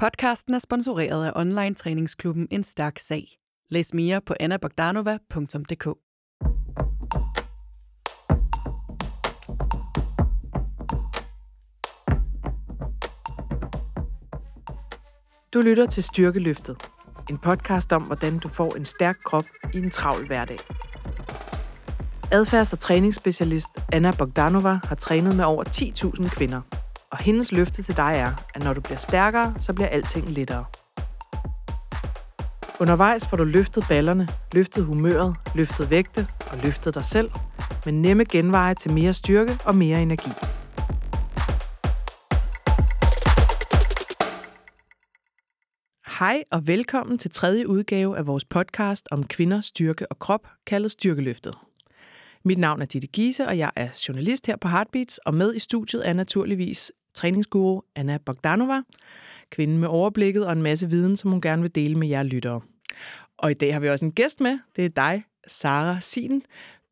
Podcasten er sponsoreret af online træningsklubben En Stærk Sag. Læs mere på annabogdanova.dk. Du lytter til Styrkeløftet. En podcast om, hvordan du får en stærk krop i en travl hverdag. Adfærds- og træningsspecialist Anna Bogdanova har trænet med over 10.000 kvinder. Og hendes løfte til dig er, at når du bliver stærkere, så bliver alting lettere. Undervejs får du løftet ballerne, løftet humøret, løftet vægte og løftet dig selv med nemme genveje til mere styrke og mere energi. Hej og velkommen til tredje udgave af vores podcast om kvinder, styrke og krop, kaldet Styrkeløftet. Mit navn er Ditte Giese, og jeg er journalist her på Heartbeats, og med i studiet er naturligvis træningsguru Anna Bogdanova, kvinden med overblikket og en masse viden, som hun gerne vil dele med jer lyttere. Og i dag har vi også en gæst med. Det er dig, Sara Siden.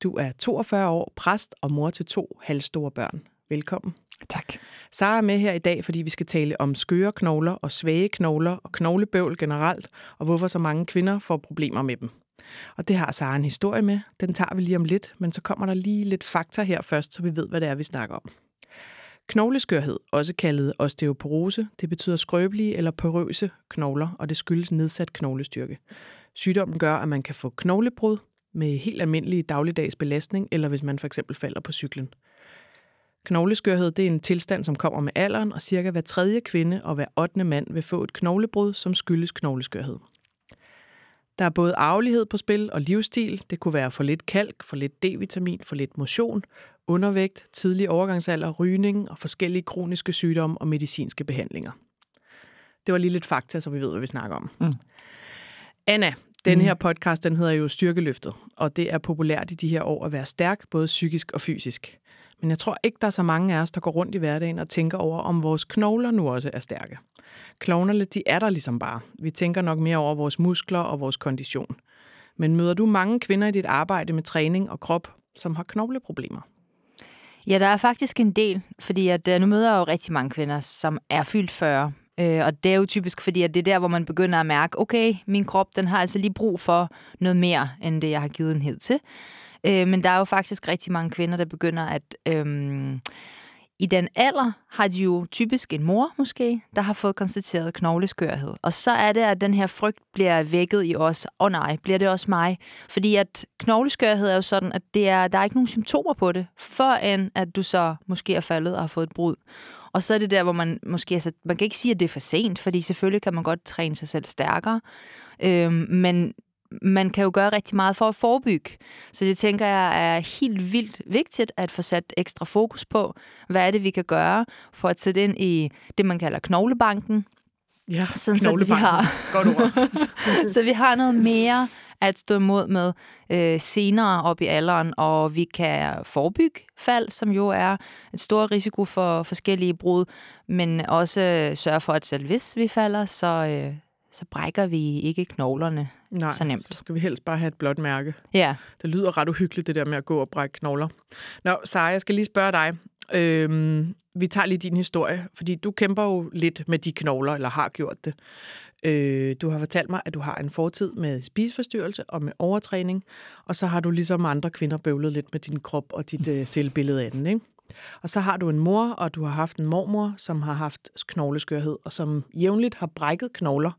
Du er 42 år, præst og mor til to halvstore børn. Velkommen. Tak. Sara er med her i dag, fordi vi skal tale om skøre knogler og svage knogler og knoglebøvl generelt, og hvorfor så mange kvinder får problemer med dem. Og det har Sara en historie med. Den tager vi lige om lidt, men så kommer der lige lidt fakta her først, så vi ved, hvad det er, vi snakker om. Knogleskørhed, også kaldet osteoporose, det betyder skrøbelige eller porøse knogler, og det skyldes nedsat knoglestyrke. Sygdommen gør, at man kan få knoglebrud med helt almindelig dagligdags belastning, eller hvis man for eksempel falder på cyklen. Knogleskørhed det er en tilstand, som kommer med alderen, og cirka hver tredje kvinde og hver 8. mand vil få et knoglebrud, som skyldes knogleskørhed. Der er både arvelighed på spil og livsstil. Det kunne være for lidt kalk, for lidt D-vitamin, for lidt motion, undervægt, tidlig overgangsalder, rygning og forskellige kroniske sygdomme og medicinske behandlinger. Det var lige lidt fakta, så vi ved, hvad vi snakker om. Mm. Anna, den her podcast, den hedder jo Styrkeløftet, og det er populært i de her år at være stærk, både psykisk og fysisk. Men jeg tror ikke, der er så mange af os, der går rundt i hverdagen og tænker over, om vores knogler nu også er stærke. Knoglerne, de er der ligesom bare. Vi tænker nok mere over vores muskler og vores kondition. Men møder du mange kvinder i dit arbejde med træning og krop, som har knogleproblemer? Ja, der er faktisk en del, fordi at, øh, nu møder jeg jo rigtig mange kvinder, som er fyldt 40. Øh, og det er jo typisk, fordi at det er der, hvor man begynder at mærke, okay, min krop den har altså lige brug for noget mere, end det, jeg har givet den hed til. Øh, men der er jo faktisk rigtig mange kvinder, der begynder at... Øh, i den alder har de jo typisk en mor måske, der har fået konstateret knogleskørhed. Og så er det, at den her frygt bliver vækket i os. Åh oh, nej, bliver det også mig? Fordi at knogleskørhed er jo sådan, at det er, der er ikke nogen symptomer på det, før end at du så måske er faldet og har fået et brud. Og så er det der, hvor man måske... Altså, man kan ikke sige, at det er for sent, fordi selvfølgelig kan man godt træne sig selv stærkere. Øhm, men man kan jo gøre rigtig meget for at forebygge. Så det tænker jeg er helt vildt vigtigt at få sat ekstra fokus på. Hvad er det, vi kan gøre for at sætte ind i det, man kalder knoglebanken? Ja, sådan. Så vi har, Godt ord. så vi har noget mere at stå imod med øh, senere op i alderen, og vi kan forebygge fald, som jo er et stor risiko for forskellige brud, men også sørge for, at selv hvis vi falder, så, øh, så brækker vi ikke knoglerne Nej, så nemt. så skal vi helst bare have et blåt mærke. Ja. Det lyder ret uhyggeligt, det der med at gå og brække knogler. Nå, Sara, jeg skal lige spørge dig. Øhm, vi tager lige din historie, fordi du kæmper jo lidt med de knogler, eller har gjort det. Øh, du har fortalt mig, at du har en fortid med spiseforstyrrelse og med overtræning, og så har du ligesom andre kvinder bøvlet lidt med din krop og dit øh, selvbillede af den, ikke? Og så har du en mor, og du har haft en mormor, som har haft knogleskørhed, og som jævnligt har brækket knogler.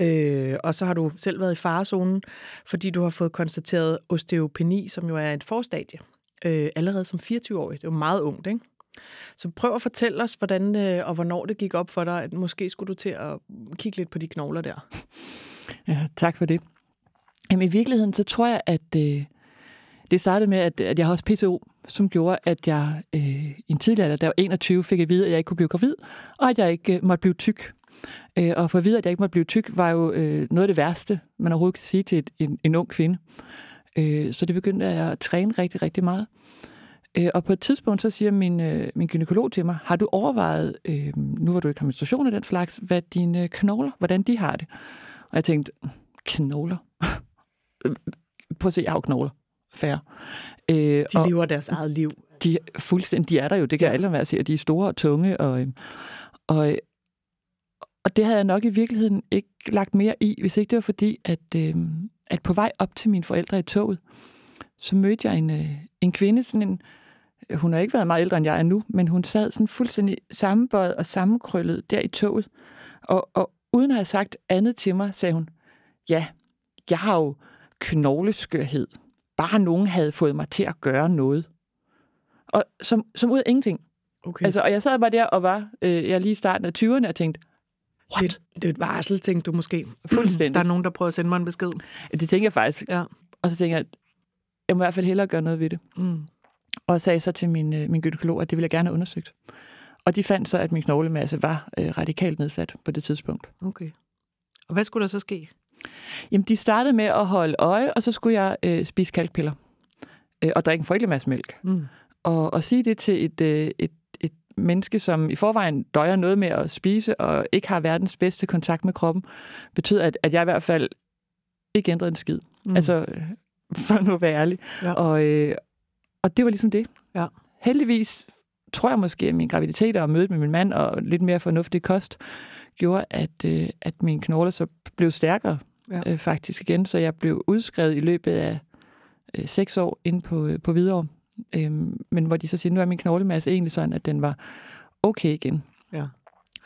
Øh, og så har du selv været i farezonen, fordi du har fået konstateret osteopeni, som jo er et forstadie, øh, allerede som 24-årig. Det er jo meget ungt, ikke? Så prøv at fortælle os, hvordan øh, og hvornår det gik op for dig, at måske skulle du til at kigge lidt på de knogler der. Ja, tak for det. Jamen i virkeligheden, så tror jeg, at øh, det startede med, at, at jeg har også PCO, som gjorde, at jeg øh, i en tidlig alder, der var 21, fik at vide, at jeg ikke kunne blive gravid, og at jeg ikke øh, måtte blive tyk. Øh, og for at vide, at jeg ikke måtte blive tyk, var jo øh, noget af det værste, man overhovedet kan sige til et, en, en ung kvinde. Øh, så det begyndte jeg at træne rigtig, rigtig meget. Øh, og på et tidspunkt, så siger min, øh, min gynekolog til mig, har du overvejet, øh, nu hvor du ikke har menstruation af den slags, hvad dine øh, knogler, hvordan de har det? Og jeg tænkte, knogler? Prøv at se, jeg har knogler. Færre. Øh, de og lever deres eget liv. De, fuldstændig, de er der jo, det kan ja. alle være se, at de er store og tunge. Og, og, og det havde jeg nok i virkeligheden ikke lagt mere i, hvis ikke det var fordi, at, øh, at på vej op til mine forældre i toget, så mødte jeg en, øh, en kvinde, sådan en, hun har ikke været meget ældre, end jeg er nu, men hun sad sådan fuldstændig sammenbøjet og sammenkrøllet der i toget. Og, og uden at have sagt andet til mig, sagde hun, ja, jeg har jo knogleskørhed. Bare nogen havde fået mig til at gøre noget. Og som, som ud af ingenting. Okay. Altså, og jeg sad bare der og var, øh, jeg lige i starten af 20'erne og tænkte, what? det, det er et varsel, tænkte du måske. Fuldstændig. Der er nogen, der prøver at sende mig en besked. Det tænker jeg faktisk. Ja. Og så tænker jeg, at jeg må i hvert fald hellere gøre noget ved det. Mm. Og sagde så til min, øh, min gynekolog, at det ville jeg gerne have undersøgt. Og de fandt så, at min knoglemasse var øh, radikalt nedsat på det tidspunkt. Okay. Og hvad skulle der så ske? Jamen, de startede med at holde øje, og så skulle jeg øh, spise kalkpiller. Øh, og drikke en frygtelig masse mælk. Mm. Og, og sige det til et, øh, et, et menneske, som i forvejen døjer noget med at spise, og ikke har verdens bedste kontakt med kroppen, betyder, at, at jeg i hvert fald ikke ændrede en skid. Mm. Altså, for nu at være ærlig. Ja. Og, øh, og det var ligesom det. Ja. Heldigvis tror jeg måske, at min graviditet og mødet med min mand og lidt mere fornuftig kost gjorde, at, øh, at mine knogler så blev stærkere Ja. øh, faktisk igen. Så jeg blev udskrevet i løbet af øh, seks år inde på, øh, på Hvidovre. Øhm, men hvor de så siger, nu er min knoglemasse egentlig sådan, at den var okay igen. Ja.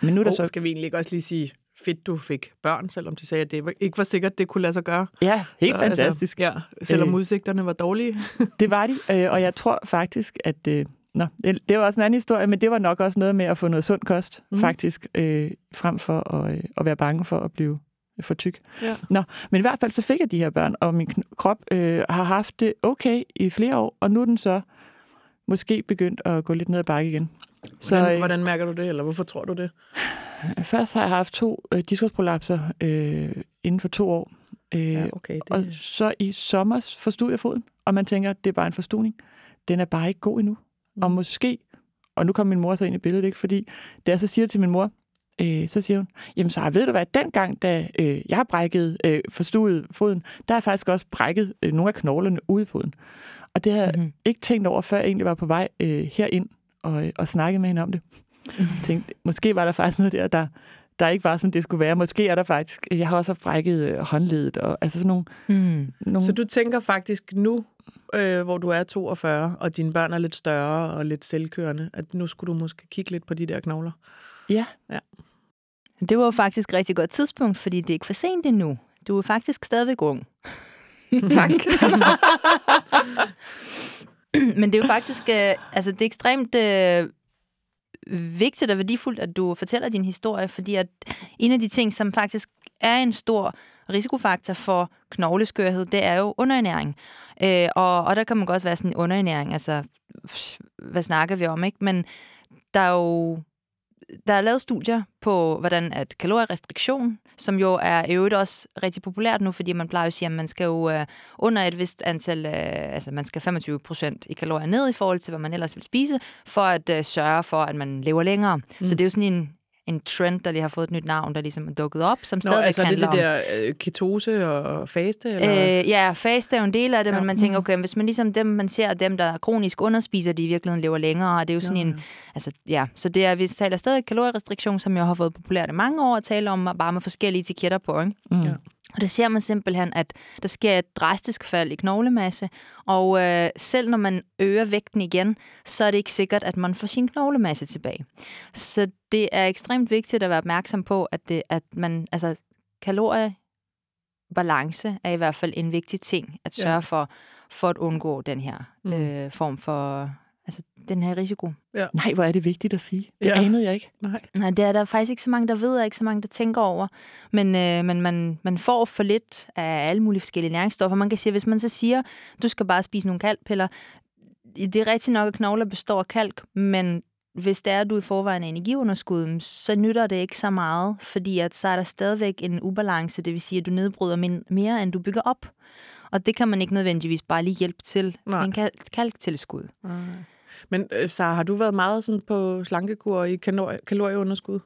Men nu er der Og så... skal vi egentlig også lige sige, fedt du fik børn, selvom de sagde, at det ikke var sikkert, det kunne lade sig gøre. Ja, helt Så, fantastisk. Altså, ja, selvom Øh. udsigterne var dårlige. Det var de, øh, og jeg tror faktisk, at... Øh, nå, det, det var også en anden historie, men det var nok også noget med at få noget sund kost, mm. faktisk, øh, frem for at, øh, at være bange for at blive for tyk. Ja. Nå, men i hvert fald så fik jeg de her børn, og min krop øh, har haft det okay i flere år, og nu er den så måske begyndt at gå lidt ned ad bakke igen. Så, hvordan, øh, hvordan mærker du det, eller hvorfor tror du det? Først har jeg haft to øh, diskusprolapser øh, inden for to år. Øh, Ja, okay. Det, Og så i sommer forstod jeg foden, og man tænker, det er bare en forstuning. Den er bare ikke god endnu. Mm. Og måske, og nu kommer min mor så ind i billedet, ikke? fordi da jeg så siger det til min mor, øh, så siger hun, jamen så ved du hvad, dengang, da øh, jeg har brækket, øh, forstuet foden, der har jeg faktisk også brækket øh, nogle af knoglerne ude i foden. Og det har jeg Mhm. ikke tænkt over, før jeg egentlig var på vej øh, herind og, øh, og snakkede med hende om det. Jeg tænkte, måske var der faktisk noget der, der, der ikke var, som det skulle være. Måske er der faktisk, jeg har også brækket øh, håndledet, og altså sådan nogle, Mm. nogle Så du tænker faktisk nu, øh, hvor du er 42, og dine børn er lidt større og lidt selvkørende, at nu skulle du måske kigge lidt på de der knogler? Ja, Det var jo faktisk et rigtig godt tidspunkt, fordi det er ikke for sent endnu. Du er faktisk stadigvæk ung. tak. Men det er jo faktisk øh, altså det er ekstremt øh, vigtigt og værdifuldt, at du fortæller din historie, fordi at en af de ting, som faktisk er en stor risikofaktor for knogleskørhed, det er jo underernæring. Øh, og, og der kan man godt være sådan en underernæring, altså hvad snakker vi om, ikke? Men der er jo der er lavet studier på, hvordan at kalorierestriktion, som jo er i øvrigt også rigtig populært nu, fordi man plejer jo at sige, at man skal jo øh, under et vist antal, øh, altså man skal 25 procent i kalorier ned i forhold til, hvad man ellers vil spise, for at øh, sørge for, at man lever længere. Mm. Så det er jo sådan en, en trend, der lige har fået et nyt navn, der ligesom er dukket op, som Nå, stadigvæk altså det er handler det om... der øh, ketose og faste? Eller? Øh, ja, fast er jo en del af det, Ja. men man tænker, okay, hvis man ligesom dem, man ser, dem, der kronisk underspiser, de i virkeligheden lever længere, og det er jo sådan Nå, en, altså ja, så det er, vi taler stadig kalorierestriktion, som jo har fået populært i mange år at tale om, bare med forskellige etiketter på, ikke? Mm. Ja. Og der ser man simpelthen, at der sker et drastisk fald i knoglemasse, og øh, selv når man øger vægten igen, så er det ikke sikkert, at man får sin knoglemasse tilbage. Så det er ekstremt vigtigt at være opmærksom på, at, det, at man, altså, kaloriebalance er i hvert fald en vigtig ting at Ja. sørge for, for at undgå den her Mm. øh, form for, altså den her risiko. Nej, hvor er det vigtigt at sige. Det Ja. ja. anede jeg ikke. Nej. Nej, det er der faktisk ikke så mange, der ved, og ikke så mange, der tænker over. Men, øh, men man, man får for lidt af alle mulige forskellige næringsstoffer. Man kan sige, hvis man så siger, du skal bare spise nogle kalkpiller, det er rigtigt nok, at knogler består af kalk, men hvis det er, at du i forvejen er energiunderskud, så nytter det ikke så meget, fordi at så er der stadigvæk en ubalance, det vil sige, at du nedbryder mere, end du bygger op. Og det kan man ikke nødvendigvis bare lige hjælpe til med en kal- kalktilskud. Nej. Men øh, Sara, har du været meget sådan på slankekur i kalori- kalorieunderskud?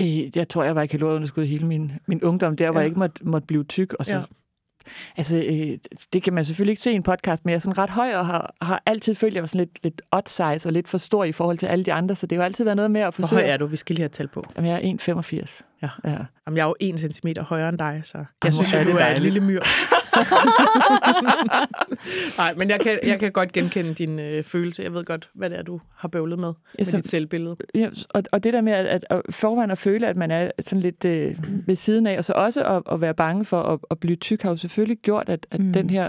Øh, Jeg tror, jeg var i kalorieunderskud hele min, min ungdom, der hvor Ja. jeg ikke måtte, måtte blive tyk. Og så, Ja. Altså, øh, det kan man selvfølgelig ikke se i en podcast, men jeg er sådan ret høj og har, har altid følt, at jeg var sådan lidt, lidt odd size og lidt for stor i forhold til alle de andre, så det har jo altid været noget med at Hvor forsøge... høj er du? Vi skal lige have tal på. Jamen, jeg er 1,85. Ja. ja. Jamen, jeg er jo en centimeter højere end dig, så jeg hvor synes, at du det er et lille myr. Nej, men jeg kan, jeg kan godt genkende din øh, følelse. Jeg ved godt, hvad det er, du har bøvlet med, med så- dit selvbillede. Ja, og, og det der med at, at, at forvejen at føle, at man er sådan lidt øh, ved siden af, og så også at, at være bange for at, at blive tyk, har jo selvfølgelig gjort, at, at Mm. mm. den her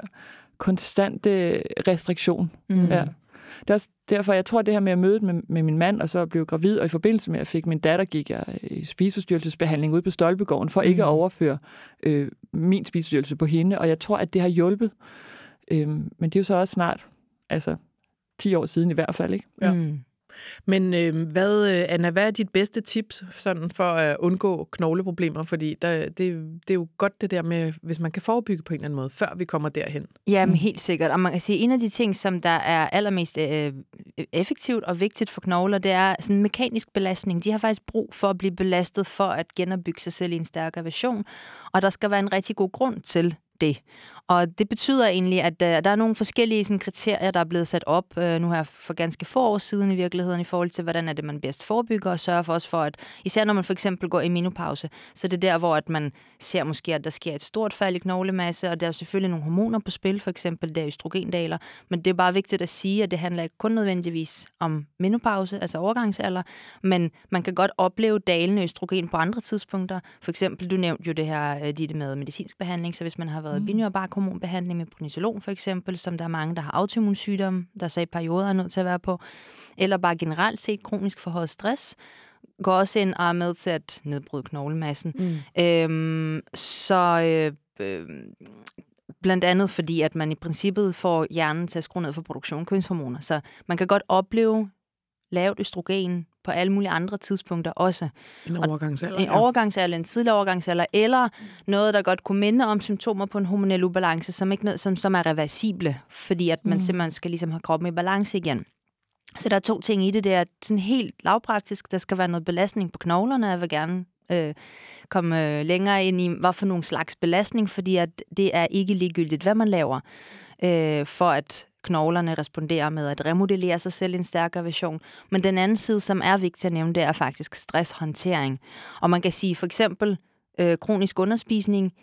konstante restriktion. Mm. Ja. Det er også derfor, jeg tror, det her med at møde med, med min mand, og så blive gravid, og i forbindelse med, at jeg fik min datter, gik jeg i spiseforstyrrelsesbehandling ude på Stolpegården, for mm. ikke at overføre øh, min spiseforstyrrelse på hende, og jeg tror, at det har hjulpet. Øhm, men det er jo så også snart, altså 10 år siden i hvert fald, ikke? Ja. Mm. Men øh, hvad, øh, Anna, hvad er dit bedste tips sådan, for at undgå knogleproblemer? Fordi der, det, det er jo godt det der med, hvis man kan forebygge på en eller anden måde, før vi kommer derhen. Jamen, helt sikkert. Og man kan sige, at en af de ting, som der er allermest øh, effektivt og vigtigt for knogler, det er sådan en mekanisk belastning. De har faktisk brug for at blive belastet for at genopbygge sig selv i en stærkere version. Og der skal være en rigtig god grund til det. Og det betyder egentlig, at øh, der er nogle forskellige sådan, kriterier, der er blevet sat op øh, nu her for ganske få år siden i virkeligheden, i forhold til, hvordan er det, man bedst forebygger, og sørger for også for, at især når man for eksempel går i menopause, så det er der, hvor at man ser måske, at der sker et stort fald i knoglemasse, og der er selvfølgelig nogle hormoner på spil, for eksempel der er østrogendaler, men det er bare vigtigt at sige, at det handler ikke kun nødvendigvis om menopause, altså overgangsalder, men man kan godt opleve dalende østrogen på andre tidspunkter. For eksempel, du nævnte jo det her, øh, det med medicinsk behandling, så hvis man har været mm. Binyrbarkhormonbehandling med prednisolon for eksempel, som der er mange, der har autoimmunsygdomme, der så i perioder er nødt til at være på, eller bare generelt set kronisk forhøjet stress, går også ind og er med til at nedbryde knoglemassen. Mm. Øhm, så øh, øh, blandt andet fordi, at man i princippet får hjernen til at skrue ned for produktion af kønshormoner. Så man kan godt opleve lavt østrogen på alle mulige andre tidspunkter også. En overgangsalder. En overgangsalder, en tidlig overgangsalder, eller noget, der godt kunne minde om symptomer på en hormonel ubalance, som, ikke, noget- som, som er reversible, fordi at man mm. simpelthen skal ligesom have kroppen i balance igen. Så der er to ting i det. Det er sådan helt lavpraktisk. Der skal være noget belastning på knoglerne. Jeg vil gerne øh, komme øh, længere ind i, hvad for nogle slags belastning, fordi at det er ikke ligegyldigt, hvad man laver, øh, for at knoglerne responderer med at remodellere sig selv i en stærkere version. Men den anden side, som er vigtig at nævne, det er faktisk stresshåndtering. Og man kan sige for eksempel øh, kronisk underspisning,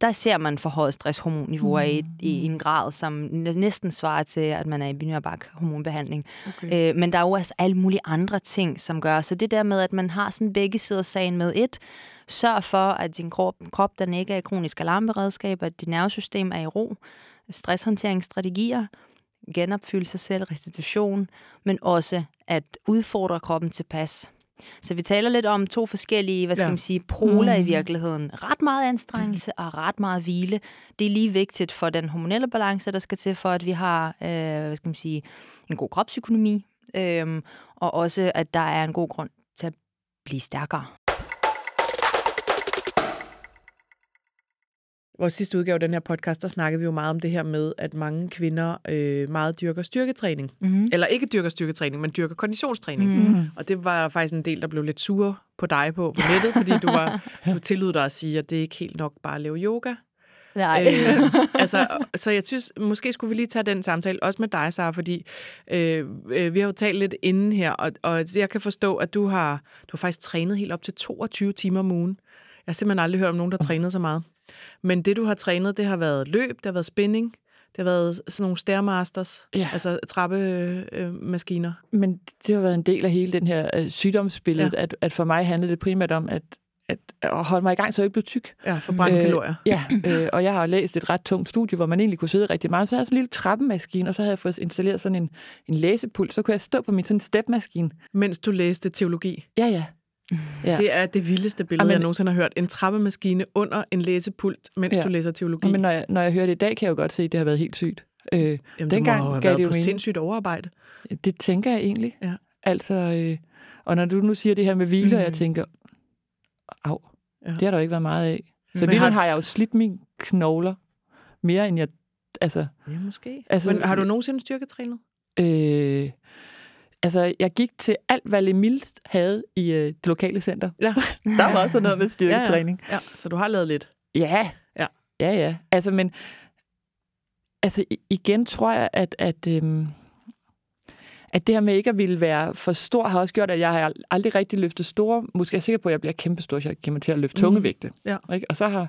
der ser man forhøjet stresshormonniveauer mm. i, i en grad, som næsten svarer til, at man er i binyrbark hormonbehandling. Okay. Øh, men der er jo også alle mulige andre ting, som gør. Så det der med, at man har sådan begge sider af sagen med et, sørg for, at din krop, krop den ikke er i kronisk alarmberedskab, at dit nervesystem er i ro, stresshåndteringsstrategier, genopfylde sig selv, restitution, men også at udfordre kroppen tilpas. Så vi taler lidt om to forskellige, hvad skal Ja. man sige, poler mm. i virkeligheden. Ret meget anstrengelse og ret meget hvile. Det er lige vigtigt for den hormonelle balance, der skal til for, at vi har, øh, hvad skal man sige, en god kropsøkonomi, øh, og også, at der er en god grund til at blive stærkere. Vores sidste udgave af den her podcast, der snakkede vi jo meget om det her med, at mange kvinder øh, meget dyrker styrketræning. Mm-hmm. Eller ikke dyrker styrketræning, men dyrker konditionstræning. Mm. Mm. Og det var faktisk en del, der blev lidt sure på dig på, på nettet, fordi du, var, du tillod dig at sige, at det ikke helt nok bare at lave yoga. Nej. Øh, altså, så jeg synes, måske skulle vi lige tage den samtale, også med dig, Sara, fordi øh, øh, vi har jo talt lidt inden her, og, og jeg kan forstå, at du har, du har faktisk trænet helt op til 22 timer om ugen. Jeg har simpelthen aldrig hørt om nogen, der trænet så meget. Men det, du har trænet, det har været løb, det har været spinning, det har været sådan nogle stairmasters, Ja. altså trappemaskiner. Men det har været en del af hele den her øh, sygdomsbillede, Ja. at, at for mig handlede det primært om at, at, at holde mig i gang, så jeg ikke blev tyk. Ja, for brænde øh, kalorier. Ja, øh, og jeg har læst et ret tungt studie, hvor man egentlig kunne sidde rigtig meget. Så havde jeg sådan en lille trappemaskine, og så havde jeg fået installeret sådan en, en læsepult. Så kunne jeg stå på min sådan stepmaskine. Mens du læste teologi. Ja, ja. Ja. Det er det vildeste billede, Amen. jeg nogensinde har hørt. En trappemaskine under en læsepult, mens Ja. du læser teologi. Men når jeg, når jeg hører det i dag, kan jeg jo godt se, at det har været helt sygt. Øh, Jamen, dengang du må jo have gav været det jo på mening. sindssygt overarbejde. det tænker jeg egentlig. Ja. Altså, øh, og når du nu siger det her med hvile, mm. jeg Mhm. tænker, af, Ja. det har der jo ikke været meget af. Så har- har... har jeg jo slidt mine knogler mere, end jeg... Altså, Ja, måske. Altså- Men har du nogensinde styrketrænet? Øh, altså, jeg gik til alt, hvad Lemil havde i øh, det lokale center. Ja. Der var også noget med styrketræning. Ja, så du har lavet lidt. Ja. Ja. Ja, ja. Altså, men... Altså, igen tror jeg, at... at øhm, at det her med ikke at ville være for stor, har også gjort, at jeg har aldrig rigtig løftet store. Måske er jeg sikker på, at jeg bliver kæmpestor, så jeg kommer til at løfte tunge vægte. Ja. Ikke? Og så har,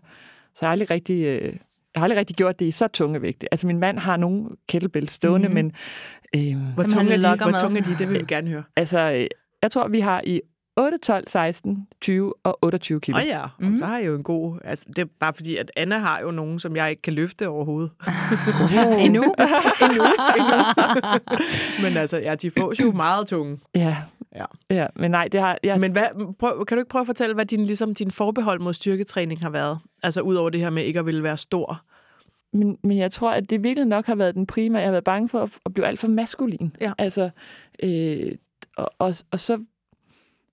så har jeg aldrig rigtig... Øh, jeg har aldrig rigtig gjort det i så tunge vægte. Altså, min mand har nogle kettlebells stående, mm. men øh, Hvor tunge, er de? Hvor tunge er de? Det vil vi gerne høre. altså, øh, jeg tror, vi har i 8, 12, 16, 20 og 28 kilo. Åh oh, ja, og Mhm. så har jeg jo en god... Altså, det er bare fordi, at Anna har jo nogen, som jeg ikke kan løfte overhovedet. Endnu? endnu, endnu. Men altså, ja, de får jo meget tunge. Ja. Ja. ja. Men nej, det har... Jeg, Men hvad, prøv, kan du ikke prøve at fortælle, hvad din, ligesom, din forbehold mod styrketræning har været? Altså, ud over det her med ikke at ville være stor. Men, men jeg tror, at det virkelig nok har været den primære. Jeg har været bange for at, at blive alt for maskulin. Ja. Altså, øh, og, og, og så,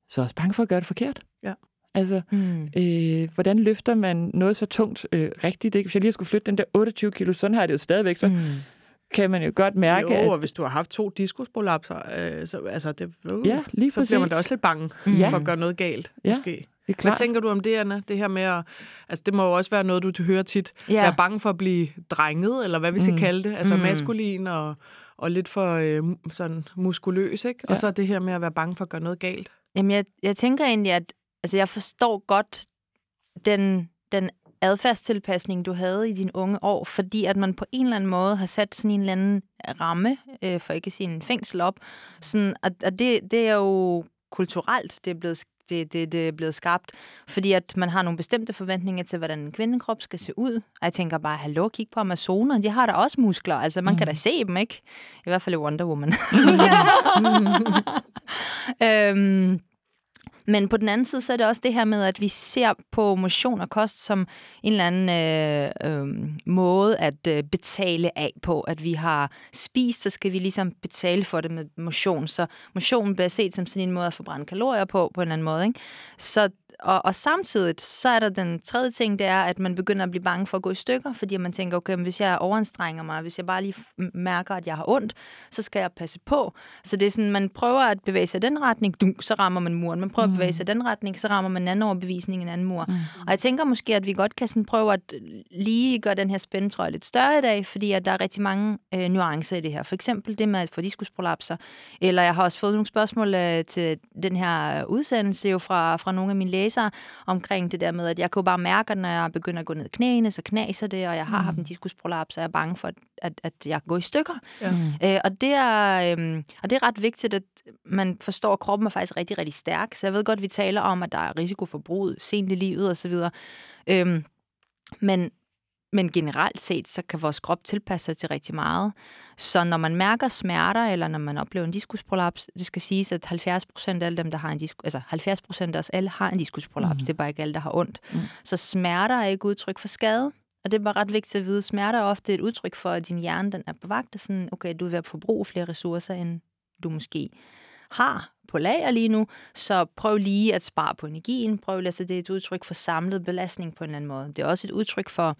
så også bange for at gøre det forkert. Ja. Altså, Mm. øh, hvordan løfter man noget så tungt øh, rigtigt? Ikke? Hvis jeg lige skulle flytte den der 28 kilo, sådan har jeg det jo stadigvæk, så Mm. Kan man jo godt mærke, jo, og at... hvis du har haft to diskusprolapser, øh, så, altså, det, uh, Ja, lige så bliver man da også lidt bange Ja. for at gøre noget galt, Ja, måske. Det er Hvad tænker du om det, Anna? Det her med at... Altså, det må jo også være noget, du hører tit. Ja. Være bange for at blive drenget, eller hvad vi skal Mm. kalde det. Altså Mm. maskulin og, og lidt for øh, sådan muskuløs, ikke? Ja. Og så det her med at være bange for at gøre noget galt. Jamen, jeg, jeg tænker egentlig, at altså, jeg forstår godt den, den adfærdstilpasning, du havde i dine unge år, fordi at man på en eller anden måde har sat sådan en eller anden ramme, øh, for ikke at sige en fængsel op. Sådan, og og det, det er jo kulturelt, det er blevet det, det, det er blevet skabt, fordi at man har nogle bestemte forventninger til, hvordan en kvindekrop skal se ud. Og jeg tænker bare, hallo, kig på Amazoner, de har da også muskler, altså man mm. kan da se dem, ikke? I hvert fald i Wonder Woman. øhm, men på den anden side, så er det også det her med, at vi ser på motion og kost som en eller anden øh, øh, måde at øh, betale af på. At vi har spist, så skal vi ligesom betale for det med motion. Så motion bliver set som sådan en måde at forbrænde kalorier på, på en eller anden måde. Ikke? Så og, og samtidig, så er der den tredje ting, det er, at man begynder at blive bange for at gå i stykker, fordi man tænker, okay, hvis jeg overanstrenger mig, hvis jeg bare lige mærker, at jeg har ondt, så skal jeg passe på. Så det er sådan, man prøver at bevæge sig i den retning, dum, så rammer man muren. Man prøver mm. at bevæge sig i den retning, så rammer man en anden overbevisning, en anden mur. Mm. Og jeg tænker måske, at vi godt kan sådan prøve at lige gøre den her spændetrøje lidt større i dag, fordi at der er rigtig mange øh, nuancer i det her. For eksempel det med at få diskusprolapser, eller jeg har også fået nogle spørgsmål øh, til den her udsendelse jo fra, fra nogle af mine læsere, omkring det der med, at jeg kan jo bare mærke, at når jeg begynder at gå ned knæene, så knaser det, og jeg har mm. haft en diskusprolaps, og jeg er bange for, at, at, jeg kan gå i stykker. Ja. Øh, og, det er, øh, og det er ret vigtigt, at man forstår, at kroppen er faktisk rigtig, rigtig stærk. Så jeg ved godt, at vi taler om, at der er risiko for brud sent i livet osv. Øh, men, men generelt set, så kan vores krop tilpasse sig til rigtig meget. Så når man mærker smerter, eller når man oplever en diskusprolaps, det skal siges, at 70 procent af alle dem, der har en diskus, altså 70 procent af os alle har en diskusprolaps. Mm. Det er bare ikke alle, der har ondt. Mm. Så smerter er ikke udtryk for skade. Og det er bare ret vigtigt at vide. Smerter er ofte et udtryk for, at din hjerne den er på vagt. Og sådan, okay, du er ved at forbruge flere ressourcer, end du måske har på lager lige nu, så prøv lige at spare på energien. Prøv, altså det er et udtryk for samlet belastning på en eller anden måde. Det er også et udtryk for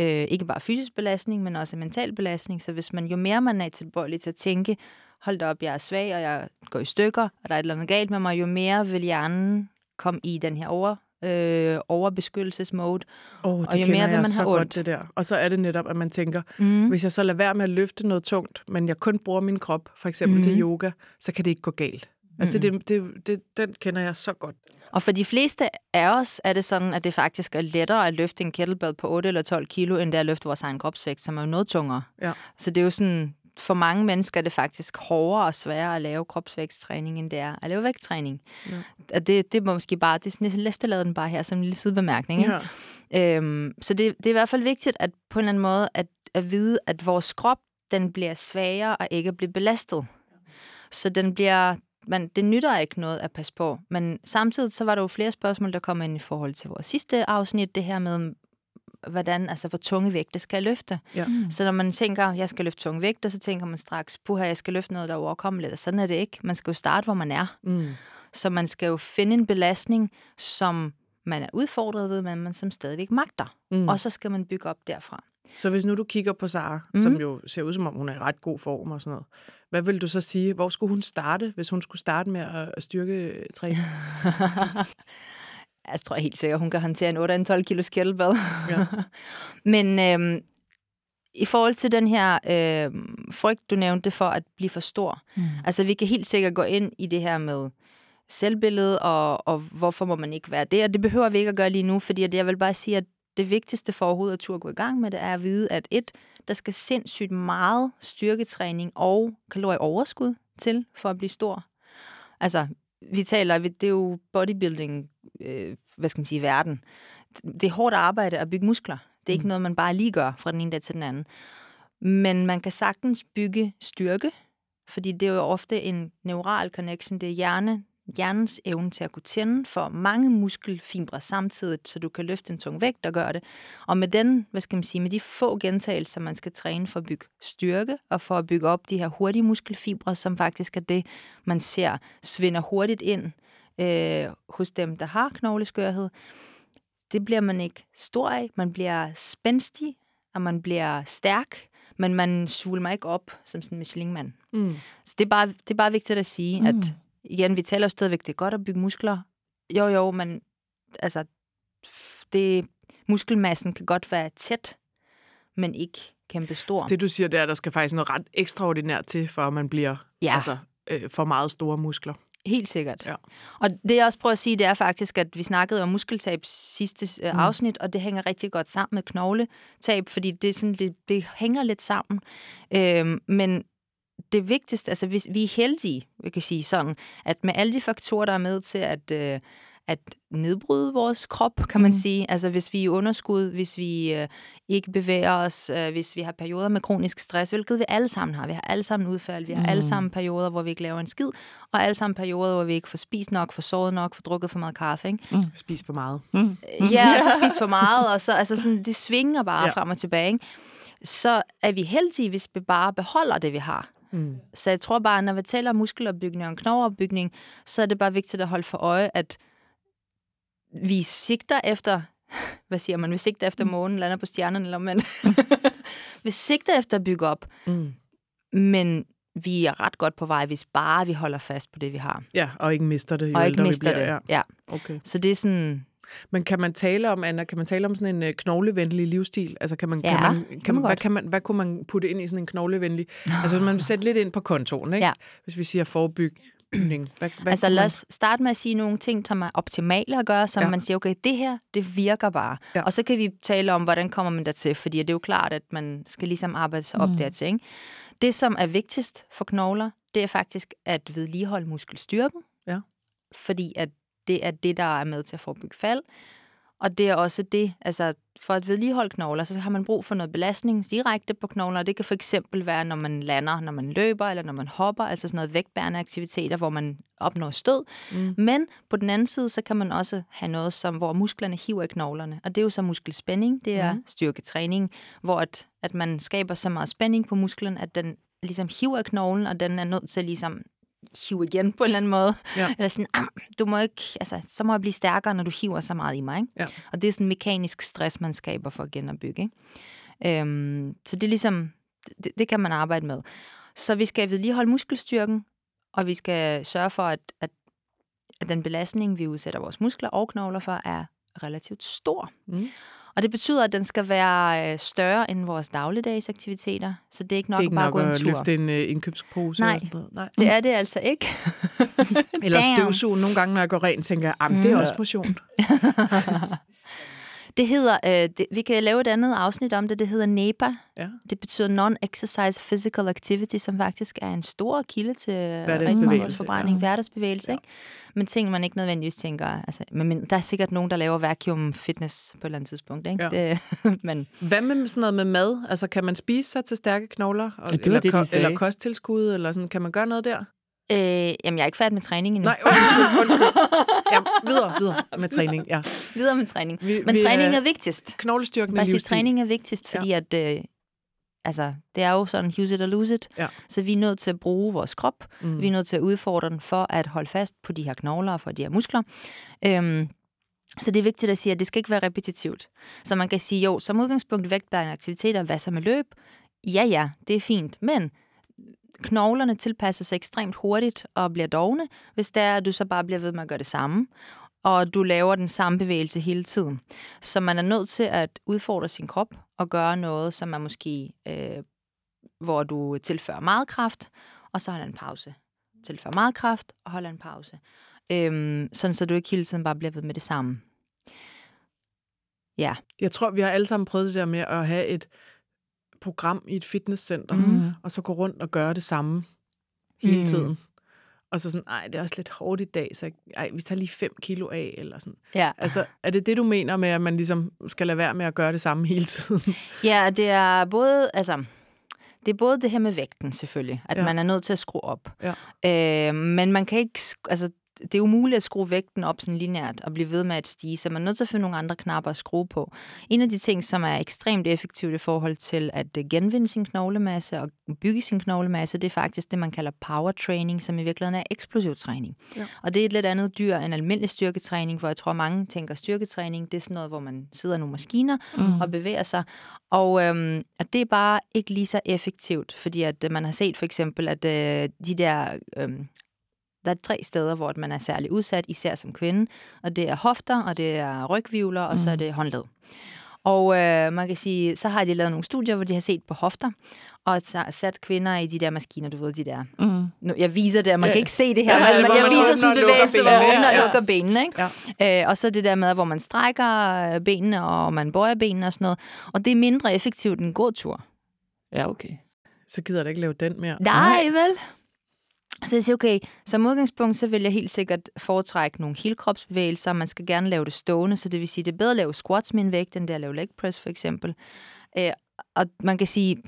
øh, ikke bare fysisk belastning, men også mental belastning. Så hvis man, jo mere man er tilbøjelig til at tænke, hold da op, jeg er svag, og jeg går i stykker, og der er et eller andet galt med mig, jo mere vil hjernen komme i den her over, øh, overbeskyttelsesmode. Oh, det Og jo mere vil man have godt, ondt. det der. Og så er det netop, at man tænker, Mm. hvis jeg så lader være med at løfte noget tungt, men jeg kun bruger min krop, for eksempel mm. til yoga, så kan det ikke gå galt. Altså, det, det, det, den kender jeg så godt. Og for de fleste af os er det sådan, at det faktisk er lettere at løfte en kettlebell på 8 eller 12 kilo, end det er at løfte vores egen kropsvægt, som er jo noget tungere. Ja. Så det er jo sådan, for mange mennesker er det faktisk hårdere og sværere at lave kropsvægtstræning, end det er at lave vægttræning. Ja. Og det, det må måske bare, det er sådan, efterlader den bare her som en lille sidebemærkning. Ikke? Ja. Øhm, så det, det er i hvert fald vigtigt at på en eller anden måde at, at vide, at vores krop den bliver svagere og ikke bliver belastet. Så den bliver, man, det nytter ikke noget at passe på. Men samtidig så var der jo flere spørgsmål, der kom ind i forhold til vores sidste afsnit, det her med, hvordan, altså hvor tunge vægte skal jeg løfte. Ja. Så når man tænker, jeg skal løfte tunge vægte, så tænker man straks, puha, jeg skal løfte noget, der er overkommeligt. Og sådan er det ikke. Man skal jo starte, hvor man er. Mm. Så man skal jo finde en belastning, som man er udfordret ved, men man som stadigvæk magter. Mm. Og så skal man bygge op derfra. Så hvis nu du kigger på Sara, mm. Mhm. som jo ser ud som om, hun er i ret god form og sådan noget, hvad vil du så sige? Hvor skulle hun starte, hvis hun skulle starte med at, at styrke træne? Jeg tror helt sikkert, hun kan håndtere en 8-12 kilos kettlebell. Ja. Men øhm, i forhold til den her øh, frygt, du nævnte for at blive for stor. Mm. Altså, vi kan helt sikkert gå ind i det her med selvbillede, og, og hvorfor må man ikke være det, og det behøver vi ikke at gøre lige nu, fordi jeg vil bare sige, at det vigtigste for overhovedet at turde gå i gang med det, er at vide, at et, der skal sindssygt meget styrketræning og kalorieoverskud til for at blive stor. Altså, vi taler, det er jo bodybuilding, øh, hvad skal man sige, verden. Det er hårdt arbejde at bygge muskler. Det er ikke mm. noget, man bare lige gør fra den ene dag til den anden. Men man kan sagtens bygge styrke, fordi det er jo ofte en neural connection. Det er hjerne, hjernens evne til at kunne tænde for mange muskelfibre samtidig, så du kan løfte en tung vægt, der gør det. Og med den, hvad skal man sige, med de få gentagelser, man skal træne for at bygge styrke, og for at bygge op de her hurtige muskelfibre, som faktisk er det, man ser svinder hurtigt ind øh, hos dem, der har knogleskørhed, det bliver man ikke stor af. Man bliver spændstig, og man bliver stærk, men man svulmer ikke op som sådan en Michelin-mand. Mm. Så det er, bare, det er bare vigtigt at sige, mm. at igen, vi taler stadigvæk, det er godt at bygge muskler. Jo, jo, men altså, det, muskelmassen kan godt være tæt, men ikke kæmpe stor. Så det, du siger, det er, at der skal faktisk noget ret ekstraordinært til, for at man bliver ja. altså, øh, for meget store muskler. Helt sikkert. Ja. Og det jeg også prøver at sige, det er faktisk, at vi snakkede om muskeltab sidste øh, mm. afsnit, og det hænger rigtig godt sammen med knogletab, fordi det, sådan, det, det hænger lidt sammen. Øhm, men det vigtigste, altså hvis vi er heldige, vi kan sige sådan, at med alle de faktorer, der er med til at, øh, at nedbryde vores krop, kan man mm. sige. Altså hvis vi er i underskud, hvis vi øh, ikke bevæger os, øh, hvis vi har perioder med kronisk stress, hvilket vi alle sammen har. Vi har alle sammen udfald, vi har mm. alle sammen perioder, hvor vi ikke laver en skid, og alle sammen perioder, hvor vi ikke får spist nok, får sovet nok, får drukket for meget kaffe. Ikke? Mm. Spis for meget. Mm. Ja, og så spis for meget, og så altså sådan, det svinger bare ja. frem og tilbage. Ikke? Så er vi heldige, hvis vi bare beholder det, vi har. Mm. Så jeg tror bare, når vi taler om muskelopbygning og knogleopbygning, så er det bare vigtigt at holde for øje, at vi sigter efter, hvad siger man, vi sigter efter mm. månen, lander på stjernerne, eller men vi sigter efter at bygge op, mm. men vi er ret godt på vej, hvis bare vi holder fast på det, vi har. Ja, og ikke mister det. Jo og ikke mister det, ja. ja. Okay. Så det er sådan, men kan man tale om, Anna, kan man tale om sådan en øh, knoglevenlig livsstil? Altså kan man, ja, kan man, kan man, hvad, kan man, hvad kunne man putte ind i sådan en knoglevenlig? altså man vil sætte lidt ind på kontoren, ikke? Ja. Hvis vi siger forebyg, Hvad, hvad altså lad os starte med at sige nogle ting, som er optimale at gøre, som ja. man siger, okay, det her, det virker bare. Ja. Og så kan vi tale om, hvordan kommer man dertil, fordi det er jo klart, at man skal ligesom arbejde sig op mm. dertil. Ikke? Det, som er vigtigst for knogler, det er faktisk at vedligeholde muskelstyrken. Ja. Fordi at det er det, der er med til at forebygge fald. Og det er også det, altså for at vedligeholde knogler, så har man brug for noget belastning direkte på knogler. Det kan for eksempel være, når man lander, når man løber, eller når man hopper, altså sådan noget vægtbærende aktiviteter, hvor man opnår stød. Mm. Men på den anden side, så kan man også have noget, som, hvor musklerne hiver i knoglerne. Og det er jo så muskelspænding, det er mm. styrketræning, hvor at, at man skaber så meget spænding på musklen, at den ligesom hiver i knoglen, og den er nødt til ligesom hive igen på en eller anden måde. Ja. Eller sådan, ah, du må ikke, altså, så må jeg blive stærkere, når du hiver så meget i mig. Ikke? Ja. Og det er sådan mekanisk stress, man skaber for at genopbygge. Ikke? Øhm, så det er ligesom, det, det kan man arbejde med. Så vi skal vedligeholde muskelstyrken, og vi skal sørge for, at, at, at den belastning, vi udsætter vores muskler og knogler for, er relativt stor. Mm. Og det betyder, at den skal være øh, større end vores dagligdags aktiviteter. Så det er ikke nok, det er ikke bare nok gå en at tur. løfte en uh, indkøbspose. Nej, eller sådan noget. Nej, det er det altså ikke. eller støvsuge. Nogle gange, når jeg går rent, tænker jeg, at det er også motion. Det hedder, øh, det, vi kan lave et andet afsnit om det, det hedder NEPA. Ja. Det betyder Non-Exercise Physical Activity, som faktisk er en stor kilde til hverdagsbevægelse. Ja. Hverdagsbevægelse, ja. ikke? Men ting, man ikke nødvendigvis tænker, altså, men der er sikkert nogen, der laver vacuum fitness på et eller andet tidspunkt, ikke? Ja. Det, men... Hvad med sådan noget med mad? Altså, kan man spise sig til stærke knogler? Ja, det eller, det, ko- eller kosttilskud? Eller sådan, kan man gøre noget der? Øh, jamen, jeg er ikke færdig med træning endnu. Nej, undskyld, undskyld. Ja, videre, videre med træning, ja. Videre med træning. Vi, Men vi træning er vigtigst. Knoglestyrken er livsstil. træning er vigtigst, fordi ja. at... Øh, altså, det er jo sådan use it or lose it. Ja. Så vi er nødt til at bruge vores krop. Mm. Vi er nødt til at udfordre den for at holde fast på de her knogler og for de her muskler. Øhm, så det er vigtigt at sige, at det skal ikke være repetitivt. Så man kan sige, jo, som udgangspunkt vægtbærende aktiviteter, hvad så med løb? Ja, ja, det er fint, men knoglerne tilpasser sig ekstremt hurtigt og bliver dogne, hvis det er, at du så bare bliver ved med at gøre det samme. og du laver den samme bevægelse hele tiden. Så man er nødt til at udfordre sin krop og gøre noget, som er måske, øh, hvor du tilfører meget kraft, og så holder en pause. Tilfører meget kraft og holder en pause. Øhm, sådan så du ikke hele tiden bare bliver ved med det samme. Ja. Jeg tror, vi har alle sammen prøvet det der med at have et program i et fitnesscenter, Mhm. og så gå rundt og gøre det samme hele Mm. tiden. Og så sådan, ej, det er også lidt hårdt i dag, så ej, vi tager lige 5 kilo af, eller sådan. Ja. Altså, er det det, du mener med, at man ligesom skal lade være med at gøre det samme hele tiden? Ja, det er både, altså, det er både det her med vægten selvfølgelig, at Ja. man er nødt til at skrue op. Ja. Øh, men man kan ikke, altså, det er umuligt at skrue vægten op sådan lineært og blive ved med at stige, så man er nødt til at finde nogle andre knapper at skrue på. En af de ting, som er ekstremt effektivt i forhold til at øh, genvinde sin knoglemasse og bygge sin knoglemasse, det er faktisk det, man kalder power training, som i virkeligheden er eksplosiv træning. Ja. Og det er et lidt andet dyr end almindelig styrketræning, hvor jeg tror, mange tænker styrketræning, det er sådan noget, hvor man sidder i nogle maskiner mm. og bevæger sig. Og øhm, at det er bare ikke lige så effektivt, fordi at øh, man har set for eksempel, at øh, de der... Øhm, der er tre steder, hvor man er særlig udsat, især som kvinde, og det er hofter, og det er rygvivler, og så er det håndled. Og øh, man kan sige, så har de lavet nogle studier, hvor de har set på hofter, og så- sat kvinder i de der maskiner, du ved, de der... Mm. Nu, jeg viser det, man Ja. kan ikke se det her, Ja, men jeg man viser sådan en bevægelse, hvor man åbner og ja. lukker benene, ikke? Ja. Øh, og så det der med, hvor man strækker øh, benene, og man bøjer benene og sådan noget. Og det er mindre effektivt end en gåtur. Ja, okay. Så gider jeg da ikke lave den mere. Nej, vel? Så jeg siger, okay, som udgangspunkt, så vil jeg helt sikkert foretrække nogle helkropsbevægelser. Man skal gerne lave det stående, så det vil sige, det er bedre at lave squats med en vægt, end det at lave leg press, for eksempel. Øh, og man kan sige,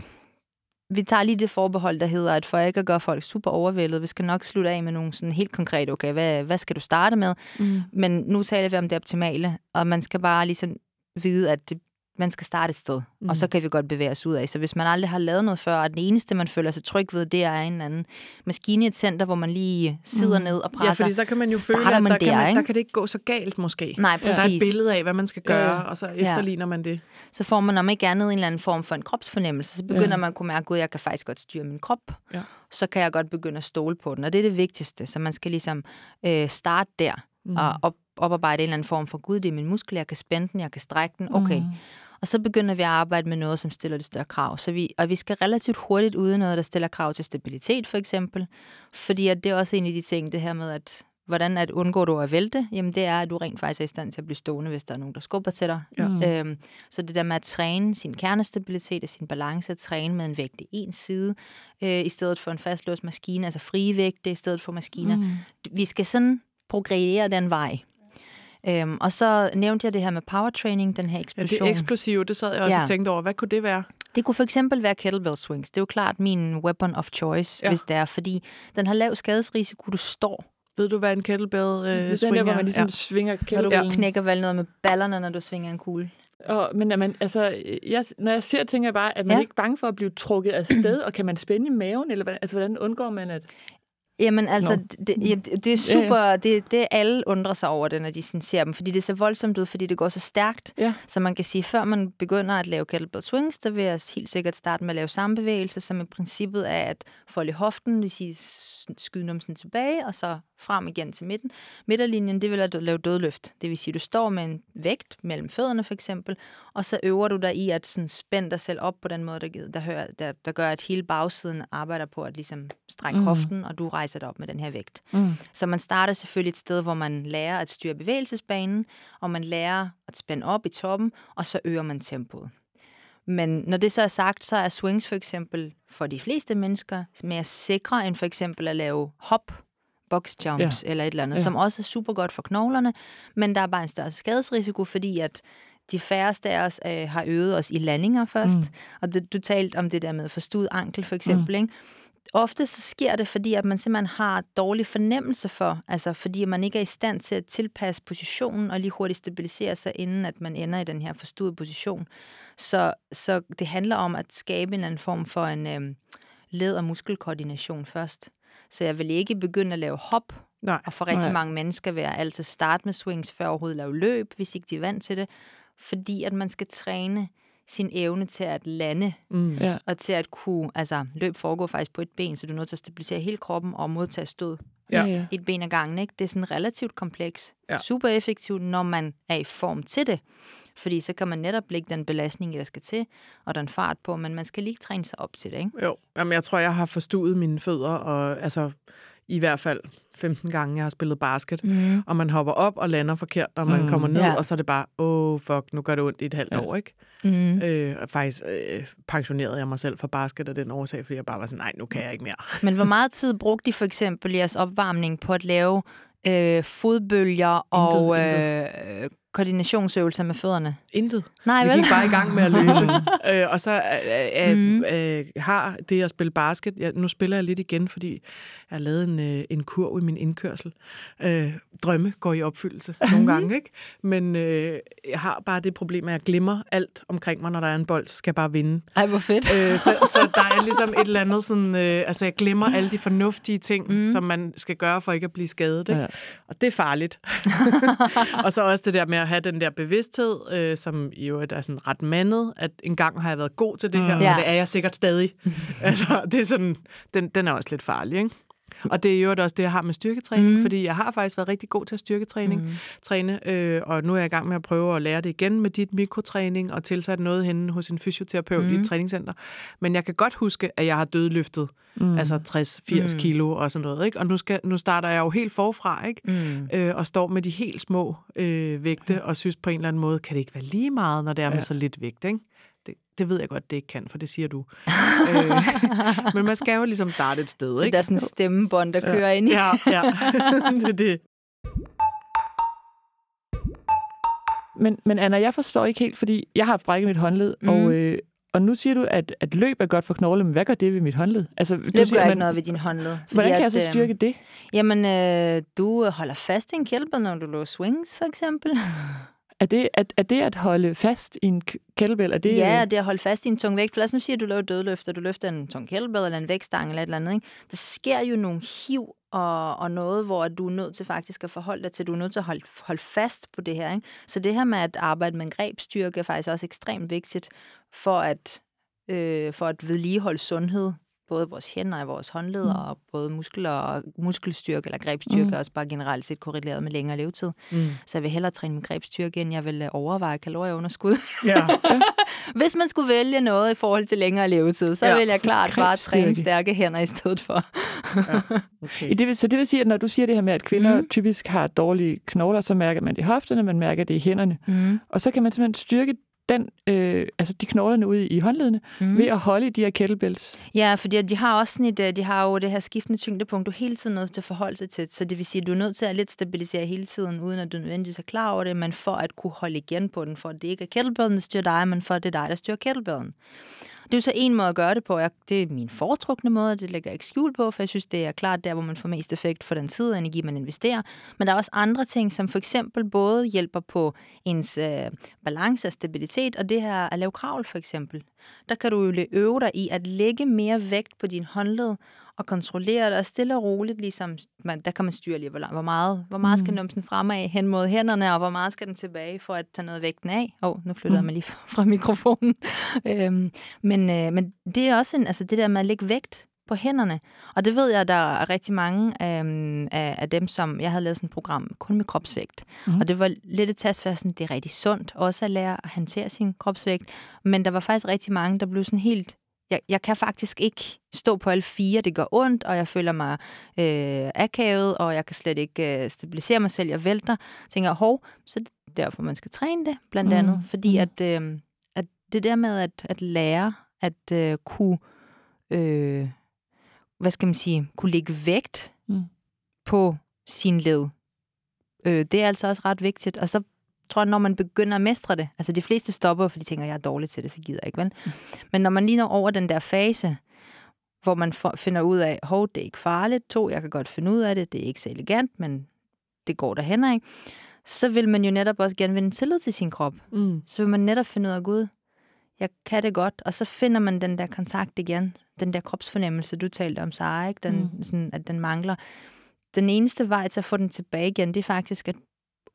vi tager lige det forbehold, der hedder, at for ikke at gøre folk super overvældet, vi skal nok slutte af med nogle sådan helt konkrete, okay, hvad, hvad skal du starte med? Mm. Men nu taler vi om det optimale, og man skal bare ligesom vide, at det, man skal starte et sted, mm. og så kan vi godt bevæge os ud af. Så hvis man aldrig har lavet noget før, og den eneste, man føler sig tryg ved, det er en eller anden maskine i et center, hvor man lige sidder mm. ned og Ja, presser. fordi så kan man jo føle, at man der, kan der, man, ikke? der kan det ikke gå så galt måske. Nej, Der er et præcis. billede af, hvad man skal gøre, Ja. og så efterligner man det. Så får man om ikke andet en eller anden form for en kropsfornemmelse. Så begynder Ja. man at kunne mærke, at jeg kan faktisk godt styre min krop. Ja. Så kan jeg godt begynde at stole på den. Og det er det vigtigste. Så man skal ligesom øh, starte der mm. og op, oparbejde en eller anden form for, gud, det er min muskel, jeg kan spænde den, jeg kan strække den. Okay. Mm. Og så begynder vi at arbejde med noget, som stiller det større krav. Så vi, og vi skal relativt hurtigt ud i noget, der stiller krav til stabilitet, for eksempel. Fordi at det er også en af de ting, det her med, at hvordan at undgår du at vælte? Jamen det er, at du rent faktisk er i stand til at blive stående, hvis der er nogen, der skubber til dig. Ja. Øhm, så det der med at træne sin kernestabilitet og sin balance, at træne med en vægt i en side, øh, i stedet for en fastlåst maskine, altså frie vægte i stedet for maskiner. Mm. Vi skal sådan progrediere den vej. Øhm, og så nævnte jeg det her med power training, den her Ja, eksplosion. det er eksplosivt, det sad jeg også Ja. og tænkte over. Hvad kunne det være? Det kunne for eksempel være kettlebell swings. Det er jo klart min weapon of choice, Ja. ja. hvis det er, fordi den har lav skadesrisiko, du står. Ved du, hvad en kettlebell øh, Det er den der, hvor er? man ligesom Ja. ja. svinger Når du kettlebellen. knækker vel noget med ballerne, når du svinger en kugle. Og, men er man, altså, jeg, når jeg ser, tænker jeg bare, at man Ja. ja. ikke bange for at blive trukket af sted, og kan man spænde i maven, eller altså, hvordan undgår man at... Jamen altså, det, det, det er super, ja, ja. Det, det alle undrer sig over det, når de sådan ser dem, fordi det ser voldsomt ud, fordi det går så stærkt. Ja. Så man kan sige, før man begynder at lave kettlebell swings, der vil jeg helt sikkert starte med at lave samme bevægelse, som i princippet er at folde hoften, det vil sige skyde numsen tilbage, og så frem igen til midten. Midterlinjen, det vil at lave dødløft. Det vil sige, at du står med en vægt mellem fødderne for eksempel, og så øver du dig i at sådan spænde dig selv op på den måde, der, der, hører, der, der gør, at hele bagsiden arbejder på at ligesom strække mm. hoften, og du rejser dig op med den her vægt. Mm. Så man starter selvfølgelig et sted, hvor man lærer at styre bevægelsesbanen, og man lærer at spænde op i toppen, og så øger man tempoet. Men når det så er sagt, så er swings for eksempel for de fleste mennesker mere sikre end for eksempel at lave hop, box jumps ja. eller et eller andet, Ja. som også er super godt for knoglerne, men der er bare en større skadesrisiko, fordi at de færreste af os øh, har øvet os i landinger først. Mm. Og det, du talte om det der med forstuet ankel for eksempel, mm. ikke? Ofte så sker det, fordi at man simpelthen har dårlig fornemmelse for, altså fordi man ikke er i stand til at tilpasse positionen og lige hurtigt stabilisere sig, inden at man ender i den her forstuede position. Så, så det handler om at skabe en anden form for en øhm, led- og muskelkoordination først. Så jeg vil ikke begynde at lave hop, Nej. og for rigtig Nej. mange mennesker vil jeg altid starte med swings, før overhovedet lave løb, hvis ikke de er vant til det. Fordi at man skal træne sin evne til at lande, Mm. Ja. og til at kunne, altså løb foregår faktisk på et ben, så du er nødt til at stabilisere hele kroppen og modtage stød Ja. ja. et ben ad gangen. Ikke? Det er sådan relativt kompleks. Ja. Super effektivt, når man er i form til det. Fordi så kan man netop lægge den belastning, der skal til, og den fart på, men man skal lige træne sig op til det. Ikke? Jo, Jamen, jeg tror, jeg har forstuet mine fødder, og altså i hvert fald 15 gange, jeg har spillet basket, Mm. og man hopper op og lander forkert, når man Mm. mm. kommer ned, Ja. ja. og så er det bare, åh, oh, fuck, nu gør det ondt i et halvt Ja. ja. år, ikke? Mm. Øh, og faktisk øh, pensionerede jeg mig selv fra basket af den årsag, fordi jeg bare var sådan, nej, nu kan jeg ikke mere. Men hvor meget tid brugte de for eksempel i jeres opvarmning på at lave øh, fodbølger og øh, koordinationsøvelser med fødderne? Intet. Nej, Vi vel? gik bare i gang med at løbe. øh, og så øh, øh, Mhm. øh, har det at spille basket, jeg, nu spiller jeg lidt igen, fordi jeg har lavet en, øh, en kurv i min indkørsel. Øh, drømme går i opfyldelse nogle gange, ikke? Men øh, jeg har bare det problem, at jeg glemmer alt omkring mig, når der er en bold, så skal jeg bare vinde. Ej, hvor fedt. Øh, så, så der er ligesom et eller andet sådan, øh, altså jeg glemmer alle de fornuftige ting, mm. som man skal gøre for ikke at blive skadet. Ikke? Ja. Og det er farligt. og så også det der med at have den der bevidsthed, øh, som jo er sådan ret mandet, at en gang har jeg været god til det her, Mm. så Ja. det er jeg sikkert stadig. altså, det er sådan, den, den er også lidt farlig, ikke? Og det er jo også det, jeg har med styrketræning, Mm. mm. fordi jeg har faktisk været rigtig god til at styrketræning, Mm. mm. træne, øh, og nu er jeg i gang med at prøve at lære det igen med dit mikrotræning og tilsat noget henne hos en fysioterapeut mm. i Mm. et træningscenter. Men jeg kan godt huske, at jeg har dødløftet mm. altså 60-80 Mm. mm. kilo og sådan noget, ikke? Og nu, skal, nu starter jeg jo helt forfra, ikke? Mm. øh, og står med de helt små øh, vægte, og synes på en eller anden måde, kan det ikke være lige meget, når det er med Ja. så lidt vægt, ikke? Det, det ved jeg godt, det ikke kan, for det siger du. øh, men man skal jo ligesom starte et sted, Det ikke? er sådan en stemmebånd, der kører ind i. Ja, ja. det er det. Men, men Anna, jeg forstår ikke helt, fordi jeg har brækket mit håndled, mm. og, øh, og nu siger du, at, at løb er godt for knoglen, men hvad gør det ved mit håndled? Altså, du Løb siger, gør ikke noget ved din håndled. Hvordan kan jeg at, så øhm, styrke det? Jamen, øh, du holder fast i en kælper, når du løber swings, for eksempel. Er det, er, er det at holde fast i en kettlebell? Er det, ja, det at holde fast i en tung vægt. For lad os nu sige, at du laver dødløft, og du løfter en tung kettlebell eller en vægtstang eller et eller andet. Ikke? Der sker jo nogle hiv og, og noget, hvor du er nødt til faktisk at forholde dig til, du er nødt til at holde, holde fast på det her. Ikke? Så det her med at arbejde med en grebstyrke er faktisk også ekstremt vigtigt for at, øh, for at vedligeholde sundhed både vores hænder og vores håndled, mm. og både muskler og muskelstyrke eller grebstyrke, mm. også bare generelt set korreleret med længere levetid. Mm. Så jeg vil hellere træne min grebstyrke, end jeg vil øh, overveje kalorieunderskud. Ja. Hvis man skulle vælge noget i forhold til længere levetid, så ja, Ja, vil jeg klart bare træne stærke hænder i stedet for. Okay. Det vil, så det vil sige, at når du siger det her med, at kvinder mm. typisk har dårlige knogler, så mærker man det i hofterne, man mærker det i hænderne. Mm. Og så kan man simpelthen styrke den, øh, altså de knoglerne ude i håndledene, Mm. ved at holde i de her kettlebells. Ja, fordi de har også sådan et, øh, de har jo det her skiftende tyngdepunkt, du er hele tiden nødt til at forholde sig til. Så det vil sige, at du er nødt til at lidt stabilisere hele tiden, uden at du nødvendigvis er klar over det, men for at kunne holde igen på den, for at det ikke er kettlebellen, der styrer dig, men for at det er dig, der styrer kettlebellen. Det er så en måde at gøre det på. Jeg, det er min foretrukne måde, og det lægger jeg ikke skjul på, for jeg synes, det er klart der, hvor man får mest effekt for den tid og energi, man investerer. Men der er også andre ting, som for eksempel både hjælper på ens øh, balance og stabilitet, og det her at lave kravl for eksempel. Der kan du jo øve dig i at lægge mere vægt på din håndled og kontrollere det, og stille og roligt, ligesom, man, der kan man styre lige, hvor, lang- hvor meget, hvor meget skal numsen fremad hen mod hænderne, og hvor meget skal den tilbage for at tage noget vægten af. Åh, oh, nu flytter jeg mig lige fra mikrofonen. øhm, men, øh, men det er også en, altså det der med at lægge vægt på hænderne. Og det ved jeg, der er rigtig mange øhm, af, af dem, som jeg havde lavet sådan et program kun med kropsvægt. Mm. Og det var lidt et tast for, sådan, det er rigtig sundt også at lære at håndtere sin kropsvægt. Men der var faktisk rigtig mange, der blev sådan helt jeg, jeg kan faktisk ikke stå på alle fire, det gør ondt, og jeg føler mig øh, akavet, og jeg kan slet ikke øh, stabilisere mig selv, jeg vælter. Jeg tænker, hov, så det er derfor, man skal træne det, blandt Mm, andet. Fordi mm. at, øh, at det der med at, at lære at øh, kunne, øh, hvad skal man sige, kunne lægge vægt Mm. på sin led, øh, det er altså også ret vigtigt. Og så tror når man begynder at mestre det, altså de fleste stopper, fordi de tænker, jeg er dårlig til det, så gider jeg ikke, vel? Men når man lige når over den der fase, hvor man for, finder ud af, hov, det er ikke farligt, to, jeg kan godt finde ud af det, det er ikke så elegant, men det går derhen, ikke? Så vil man jo netop også gerne vinde tillid til sin krop. Mm. Så vil man netop finde ud af, Gud, jeg kan det godt, og så finder man den der kontakt igen, den der kropsfornemmelse, du talte om, Sara, ikke? Den, mm. sådan, at den mangler. Den eneste vej til at få den tilbage igen, det er faktisk at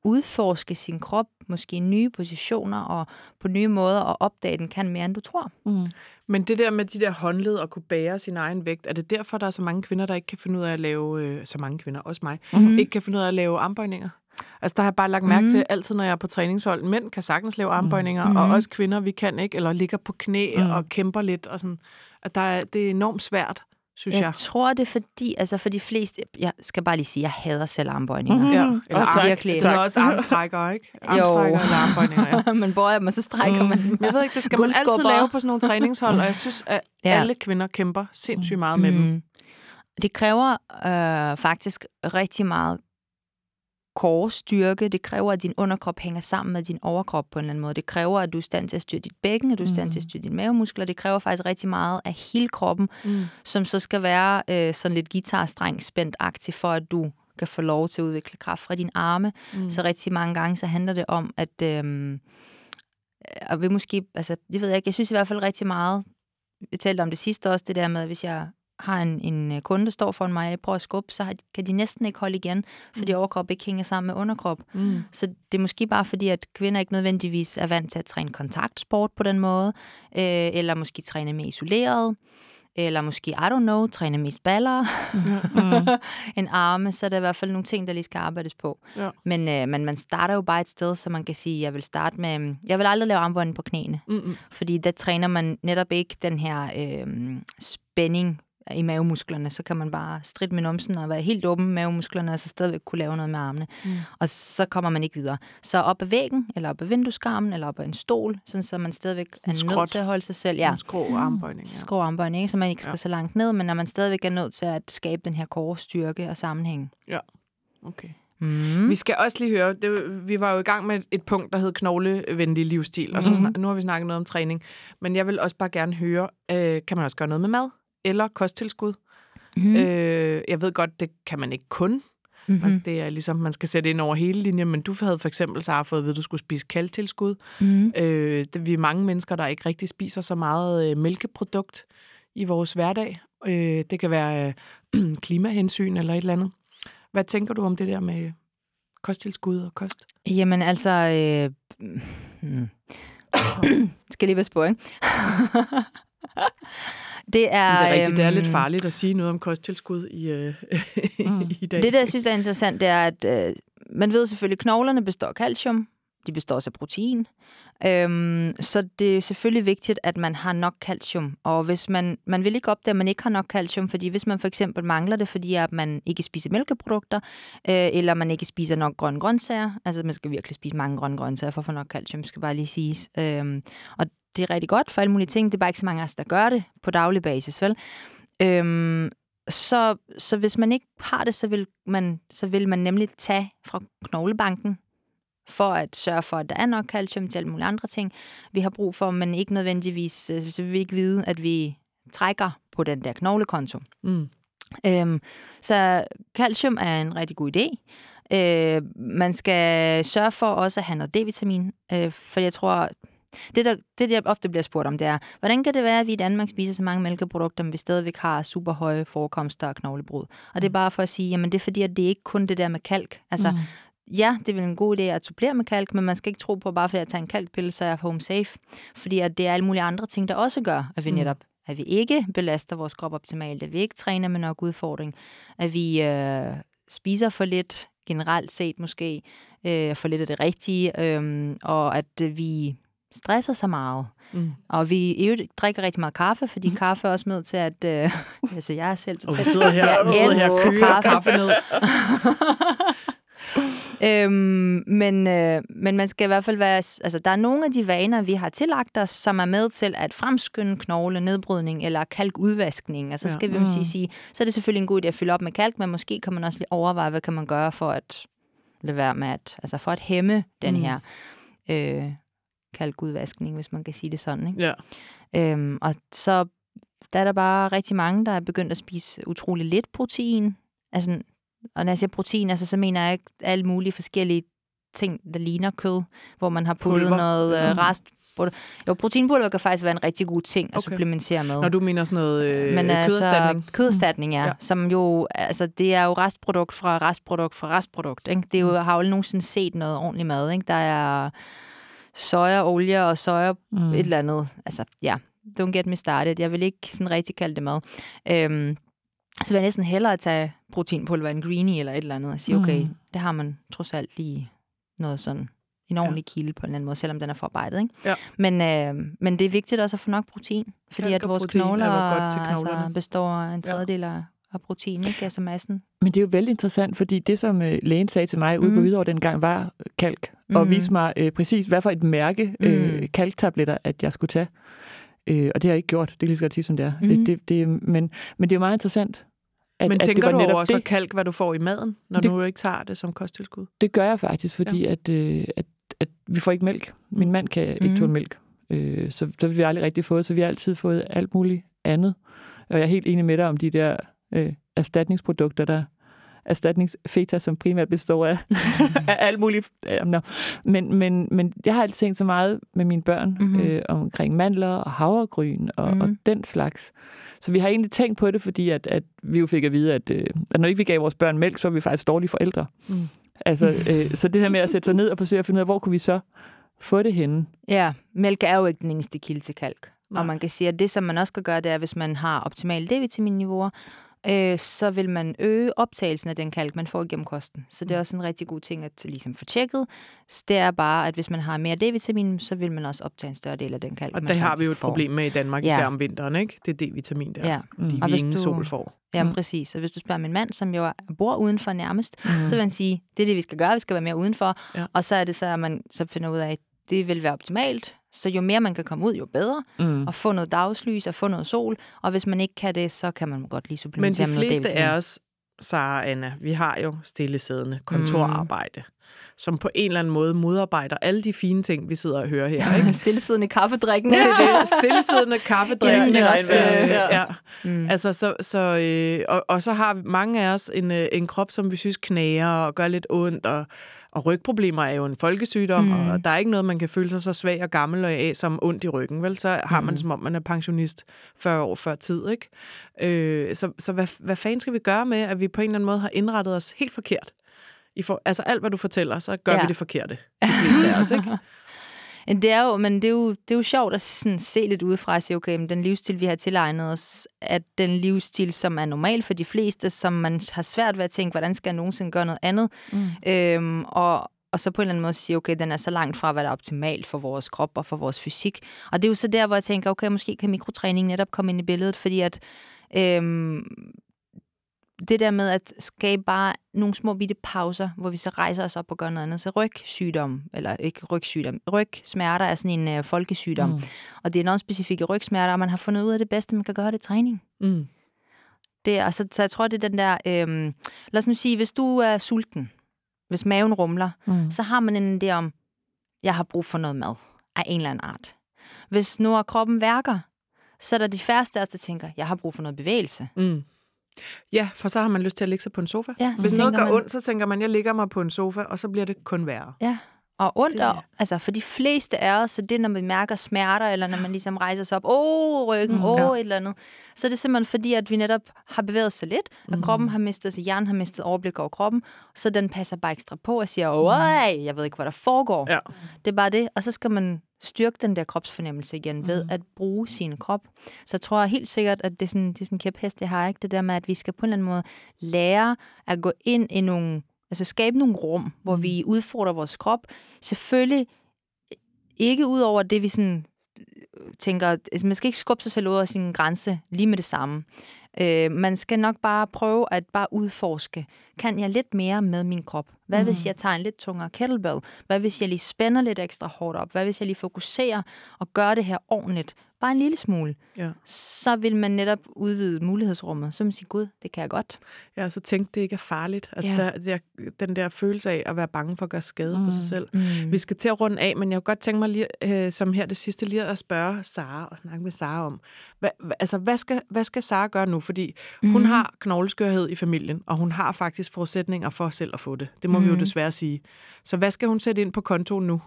udforske sin krop, måske i nye positioner og på nye måder, og opdage, at den kan mere, end du tror. Mm. Men det der med de der håndled og kunne bære sin egen vægt, er det derfor, der er så mange kvinder, der ikke kan finde ud af at lave, øh, så mange kvinder, også mig, mm-hmm. ikke kan finde ud af at lave armbøjninger? Altså, der har jeg bare lagt mærke mm. til, altid når jeg er på træningshold, mænd kan sagtens lave armbøjninger, mm. og også kvinder, vi kan ikke, eller ligger på knæ mm. og kæmper lidt, og sådan, at der er, det er enormt svært, synes jeg. Jeg tror, det er fordi, altså for de fleste, jeg skal bare lige sige, jeg hader selv armbøjninger. Mm. Ja, eller Og arm, virkelig. det hedder også armstrækker, ikke? Armstrækker eller armbøjninger, ja. man bøjer dem, og så strækker man dem. Jeg ved ikke, det skal man altid lave på sådan nogle træningshold, og jeg synes, at Ja. alle kvinder kæmper sindssygt meget med dem. Mm. Det kræver øh, faktisk rigtig meget core-styrke. Det kræver, at din underkrop hænger sammen med din overkrop på en eller anden måde. Det kræver, at du er i stand til at styre dit bækken, at du er i stand til at styre dine mavemuskler. Det kræver faktisk rigtig meget af hele kroppen, Mm. som så skal være øh, sådan lidt guitarstreng spændt for at du kan få lov til at udvikle kraft fra dine arme. Mm. Så rigtig mange gange, så handler det om, at... Øh, og vi måske, altså, det ved jeg ikke, jeg synes i hvert fald rigtig meget, vi talte om det sidste også, det der med, at hvis jeg har en, en øh, kunde, der står foran mig, og jeg prøver at skubbe, så kan de næsten ikke holde igen, fordi overkrop ikke hænger sammen med underkrop. Mm. Så det er måske bare fordi, at kvinder ikke nødvendigvis er vant til at træne kontaktsport på den måde, øh, eller måske træne mere isoleret, eller måske, I don't know, træne mest baller end arme, så er der i hvert fald nogle ting, der lige skal arbejdes på. Ja. Men, øh, men man starter jo bare et sted, så man kan sige, jeg vil starte med, øhm, jeg vil aldrig lave armbånden på knæene, Mm-mm. fordi der træner man netop ikke den her øh, spænding i mavemusklerne, så kan man bare stride med numsen og være helt åben med mavemusklerne, og så stadigvæk kunne lave noget med armene. Mm. Og så kommer man ikke videre. Så op ad væggen, eller op ad vindueskarmen, eller op ad en stol, sådan så man stadigvæk er nødt skråt. til at holde sig selv. Ja, En skrå armbøjning. Ja. skrå armbøjning, ikke? så man ikke skal Ja. så langt ned, men når man stadigvæk er nødt til at skabe den her core styrke og sammenhæng. ja. Okay. Mm. Vi skal også lige høre, det, vi var jo i gang med et punkt, der hed knoglevenlig livsstil, og så snak, nu har vi snakket noget om træning, men jeg vil også bare gerne høre, øh, kan man også gøre noget med mad eller kosttilskud? Mm. Øh, jeg ved godt, det kan man ikke kun. Mm-hmm. Altså, det er ligesom, man skal sætte ind over hele linjen, men du havde for eksempel så fået at vide, at du skulle spise kalktilskud. Mm. Øh, det, vi er mange mennesker, der ikke rigtig spiser så meget øh, mælkeprodukt i vores hverdag. Øh, det kan være øh, klimahensyn eller et eller andet. Hvad tænker du om det der med kosttilskud og kost? Jamen altså... Øh, skal lige være på, ikke? det er... Det er rigtigt, det er lidt øhm, farligt at sige noget om kosttilskud i, øh, i dag. Det, der jeg synes er interessant, det er, at øh, man ved selvfølgelig, at knoglerne består af calcium. De består også af protein. Øhm, så det er selvfølgelig vigtigt, at man har nok calcium. Og hvis man, man vil ikke opdage, at man ikke har nok calcium, fordi hvis man for eksempel mangler det, fordi at man ikke spiser mælkeprodukter, øh, eller man ikke spiser nok grønne grøntsager, altså man skal virkelig spise mange grønne grøntsager for at få nok calcium, skal bare lige siges. Øhm, og det er rigtig godt for alle mulige ting. Det er bare ikke så mange af os, der gør det på daglig basis, vel? Øhm, så, så hvis man ikke har det, så vil, man, så vil man nemlig tage fra knoglebanken for at sørge for, at der er nok calcium til alle mulige andre ting, vi har brug for, men ikke nødvendigvis, øh, så vil vi ikke vide, at vi trækker på den der knoglekonto. Mm. Øhm, så calcium er en rigtig god idé. Øh, man skal sørge for også at have noget D-vitamin, øh, for jeg tror, det der, det der ofte bliver spurgt om, det er, hvordan kan det være, at vi i Danmark spiser så mange mælkeprodukter, men vi stadigvæk har super høje forekomster af knoglebrud? Og det er bare for at sige, jamen det er fordi, at det er ikke kun det der med kalk. Altså, mm. ja, det er vel en god idé at supplere med kalk, men man skal ikke tro på, bare fordi jeg tager en kalkpille, så er jeg home safe. Fordi at det er alle mulige andre ting, der også gør, at vi netop at vi ikke belaster vores krop optimalt, at vi ikke træner med nok udfordring, at vi øh, spiser for lidt, generelt set måske, øh, for lidt af det rigtige, øh, og at vi stresser så meget. Mm. Og vi i øvrigt drikker rigtig meget kaffe, fordi mm. kaffe er også med til at... Øh, altså, jeg er selv Og vi sidder her, Jeg vi sidder her og køler kaffe ned. øhm, men, øh, men man skal i hvert fald være... Altså, der er nogle af de vaner, vi har tillagt os, som er med til at fremskynde knogle, nedbrydning eller kalkudvaskning. Altså, Ja. skal vi måske sige, så er det selvfølgelig en god idé at fylde op med kalk, men måske kan man også lige overveje, hvad kan man gøre for at lade være med at, altså for at hæmme den Mm. her øh, kalkudvaskning, hvis man kan sige det sådan. Ikke? Ja. Øhm, og så der er der bare rigtig mange, der er begyndt at spise utrolig lidt protein. Altså, og når jeg siger protein, altså, så mener jeg ikke alle mulige forskellige ting, der ligner kød, hvor man har puttet Pulver. noget øh, rest Jo, proteinpulver kan faktisk være en rigtig god ting at okay. supplementere med. Når du mener sådan noget øh, Men køderstatning? Altså, køderstatning, ja. ja. Som jo, altså, det er jo restprodukt fra restprodukt fra restprodukt. Ikke? Det er jo, mm. har jo aldrig nogensinde set noget ordentligt mad. Ikke? Der er soja, olie og soja mm. et eller andet. Altså, ja, don't get me started. Jeg vil ikke sådan rigtig kalde det mad. Øhm, så vil jeg næsten hellere tage proteinpulver en greenie eller et eller andet og sige, okay, mm. det har man trods alt lige noget sådan en ordentlig ja. kilde på en eller anden måde, selvom den er forarbejdet. Ikke? Ja. Men, øh, men det er vigtigt også at få nok protein, fordi at vores knogler godt til altså, består af en tredjedel ja. af protein, ikke? altså massen. Men det er jo vældig interessant, fordi det, som øh, lægen sagde til mig ude mm. på Hvidovre dengang, var kalk, mm. og viste mig øh, præcis, hvad for et mærke øh, mm. kalktabletter, at jeg skulle tage. Øh, og det har jeg ikke gjort, det kan lige så godt sige, som det er. Mm. Det, det, det, men, men det er jo meget interessant, at, Men tænker at det du over det. så kalk, hvad du får i maden, når det, du ikke tager det som kosttilskud? Det gør jeg faktisk, fordi ja. at, øh, at, at vi får ikke mælk. Min mm. mand kan ikke mm. tåle mælk. Øh, så, så vi aldrig rigtig fået, så vi har altid fået alt muligt andet. Og jeg er helt enig med dig om de der øh, erstatningsprodukter, der erstatningsfeta, som primært består af, af alt muligt. no. men, men, men jeg har altid tænkt så meget med mine børn mm-hmm. øh, omkring mandler og havregryn og, mm-hmm. og den slags. Så vi har egentlig tænkt på det, fordi at, at vi jo fik at vide, at, øh, at når ikke vi gav vores børn mælk, så var vi faktisk dårlige forældre. Mm. Altså, øh, så det her med at sætte sig ned og forsøge at finde ud af, hvor kunne vi så få det henne? Ja, mælk er jo ikke den eneste kilde til kalk. Nej. Og man kan sige, at det, som man også skal gøre, det er, hvis man har optimale D-vitaminniveauer, øh, så vil man øge optagelsen af den kalk, man får gennem kosten. Så det er mm. også en rigtig god ting at ligesom få tjekket. Det er bare, at hvis man har mere D-vitamin, så vil man også optage en større del af den kalk, Og det har vi jo et får. problem med i Danmark, især ja. om vinteren, ikke? Det er D-vitamin der, ja. fordi mm. vi ingen du, sol får. Ja, mm. præcis. Og hvis du spørger min mand, som jo bor udenfor nærmest, mm. så vil han sige, det er det, vi skal gøre, vi skal være mere udenfor. Ja. Og så er det så, at man så finder ud af, det vil være optimalt, så jo mere man kan komme ud, jo bedre. Mm. Og få noget dagslys og få noget sol. Og hvis man ikke kan det, så kan man godt lige supplementere Men de fleste af os, Sara Anna, vi har jo stillesiddende kontorarbejde. Mm som på en eller anden måde modarbejder alle de fine ting, vi sidder og hører her. Ikke? stillesiddende kaffedrikken. Ja, det er stillesiddende kaffedrikken. ja, ja, ja. ja. Mm. Altså, så, så, øh, og, og så har mange af os en, øh, en krop, som vi synes knager og gør lidt ondt, og, og rygproblemer er jo en folkesygdom, mm. og der er ikke noget, man kan føle sig så svag og gammel og af som ondt i ryggen, vel? Så har man mm. som om, man er pensionist 40 år før tid, ikke? Øh, så så hvad, hvad fanden skal vi gøre med, at vi på en eller anden måde har indrettet os helt forkert? I for, altså alt, hvad du fortæller, så gør ja. vi det forkerte. De fleste af os, ikke? Det er jo, men det er jo, det er jo sjovt at sådan se lidt udefra og sige, okay, men den livsstil, vi har tilegnet os, er den livsstil, som er normal for de fleste, som man har svært ved at tænke, hvordan skal jeg nogensinde gøre noget andet? Mm. Øhm, og, og så på en eller anden måde sige, okay, den er så langt fra, hvad der er optimalt for vores krop og for vores fysik. Og det er jo så der, hvor jeg tænker, okay, måske kan mikrotræning netop komme ind i billedet, fordi at øhm, det der med at skabe bare nogle små bitte pauser, hvor vi så rejser os op og gør noget andet. Så rygsygdom, eller ikke rygsygdom, rygsmerter er sådan en uh, folkesygdom. Mm. Og det er noget specifikke rygsmerter, og man har fundet ud af det bedste, man kan gøre det træning. Mm. Det, altså, så jeg tror, det er den der... Øhm, lad os nu sige, hvis du er sulten, hvis maven rumler, mm. så har man en idé om, jeg har brug for noget mad af en eller anden art. Hvis nu er kroppen værker, så er der de færreste af os, der tænker, jeg har brug for noget bevægelse. Mm. Ja, for så har man lyst til at ligge sig på en sofa. Ja, Hvis noget gør man... ondt, så tænker man, jeg ligger mig på en sofa, og så bliver det kun værre. Ja, og ondt, det, og, altså for de fleste af os, så det når man mærker smerter, eller når man ligesom rejser sig op, åh, oh, ryggen, mm, åh, oh, ja. et eller andet, så er det simpelthen fordi, at vi netop har bevæget sig lidt, og mm. kroppen har mistet, så hjernen har mistet overblik over kroppen, så den passer bare ekstra på og siger, åh, jeg ved ikke, hvad der foregår. Ja. Det er bare det, og så skal man styrke den der kropsfornemmelse igen ved mm. at bruge sin krop. Så jeg tror helt sikkert, at det er sådan, det er sådan en kæphest, jeg har, ikke? Det der med, at vi skal på en eller anden måde lære at gå ind i nogle, altså skabe nogle rum, hvor mm. vi udfordrer vores krop. Selvfølgelig ikke ud over det, vi sådan øh, tænker, altså man skal ikke skubbe sig selv ud af sin grænse lige med det samme. Øh, man skal nok bare prøve at bare udforske. Kan jeg lidt mere med min krop? Hvad mm. hvis jeg tager en lidt tungere kettlebell? Hvad hvis jeg lige spænder lidt ekstra hårdt op? Hvad hvis jeg lige fokuserer og gør det her ordentligt? Bare en lille smule, ja. så vil man netop udvide mulighedsrummet. Så vil man sige, gud, det kan jeg godt. Ja, så tænk, det ikke er farligt. Altså ja. der, der, den der følelse af at være bange for at gøre skade mm. på sig mm, selv. Mm. Vi skal til at runde af, men jeg kunne godt tænke mig lige, øh, som her det sidste, lige at spørge Sara og snakke med Sara om, hvad, altså, hvad skal, hvad skal Sara gøre nu? Fordi mm. hun har knogleskørhed i familien, og hun har faktisk forudsætninger for selv at få det. Det må mm. vi jo desværre sige. Så hvad skal hun sætte ind på kontoen nu?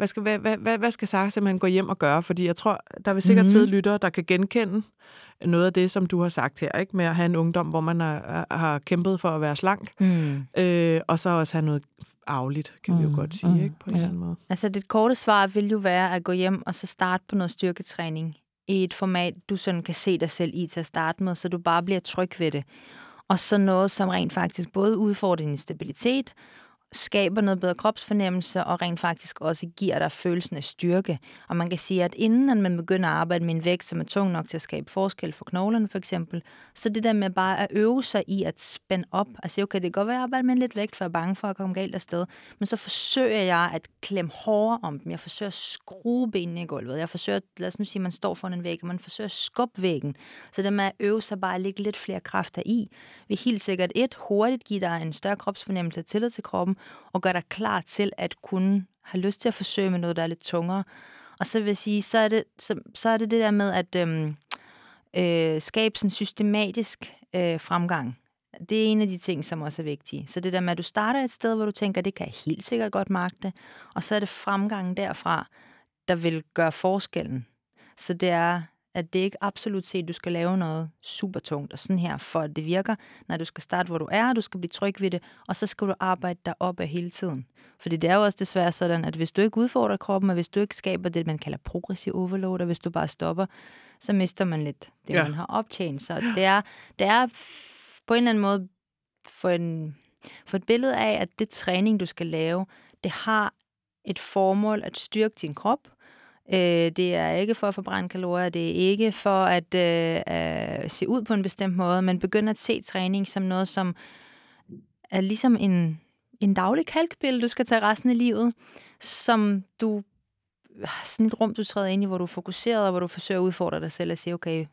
Hvad skal, hvad, hvad, hvad, hvad skal Sara simpelthen gå hjem og gøre? Fordi jeg tror, der vil sikkert mm. sidde lyttere, der kan genkende noget af det, som du har sagt her, ikke? med at have en ungdom, hvor man har, har kæmpet for at være slank, Mm. øh, og så også have noget arveligt, kan vi jo Mm, godt sige, mm, ikke? på en ja. eller anden måde. Altså det korte svar vil jo være at gå hjem og så starte på noget styrketræning i et format, du sådan kan se dig selv i til at starte med, så du bare bliver tryg ved det. Og så noget, som rent faktisk både udfordrer din stabilitet, skaber noget bedre kropsfornemmelse og rent faktisk også giver dig følelsen af styrke. Og man kan sige, at inden at man begynder at arbejde med en vægt, som er tung nok til at skabe forskel for knoglerne for eksempel, så det der med bare at øve sig i at spænde op, og sige, okay, det kan godt være, at jeg arbejder med lidt vægt, for jeg er bange for at komme galt afsted, men så forsøger jeg at klemme hårdere om dem. Jeg forsøger at skrue benene i gulvet. Jeg forsøger, lad os nu sige, at man står foran en væg, og man forsøger at skubbe væggen. Så det med at øve sig bare at lægge lidt flere kræfter i, vil helt sikkert et, hurtigt give dig en større kropsfornemmelse og tillid til kroppen, og gør dig klar til at kunne have lyst til at forsøge med noget, der er lidt tungere. Og så vil jeg sige, så er det, så, så er det, det der med at øhm, øh, skabe sådan systematisk øh, fremgang. Det er en af de ting, som også er vigtige. Så det der med, at du starter et sted, hvor du tænker, det kan jeg helt sikkert godt magte, og så er det fremgangen derfra, der vil gøre forskellen. Så det er, at det ikke absolut set, du skal lave noget super tungt og sådan her, for at det virker. når du skal starte, hvor du er, du skal blive tryg ved det, og så skal du arbejde dig op af hele tiden. Fordi det er jo også desværre sådan, at hvis du ikke udfordrer kroppen, og hvis du ikke skaber det, man kalder progressiv overload, og hvis du bare stopper, så mister man lidt det, Ja. man har optjent. Så det er, det er på en eller anden måde for, en, for et billede af, at det træning, du skal lave, det har et formål at styrke din krop. Øh, det er ikke for at forbrænde kalorier, det er ikke for at øh, øh, se ud på en bestemt måde, men begynder at se træning som noget, som er ligesom en, en daglig kalkpille, du skal tage resten af livet, som du sådan et rum, du træder ind i, hvor du er fokuseret, og hvor du forsøger at udfordre dig selv og sige, okay,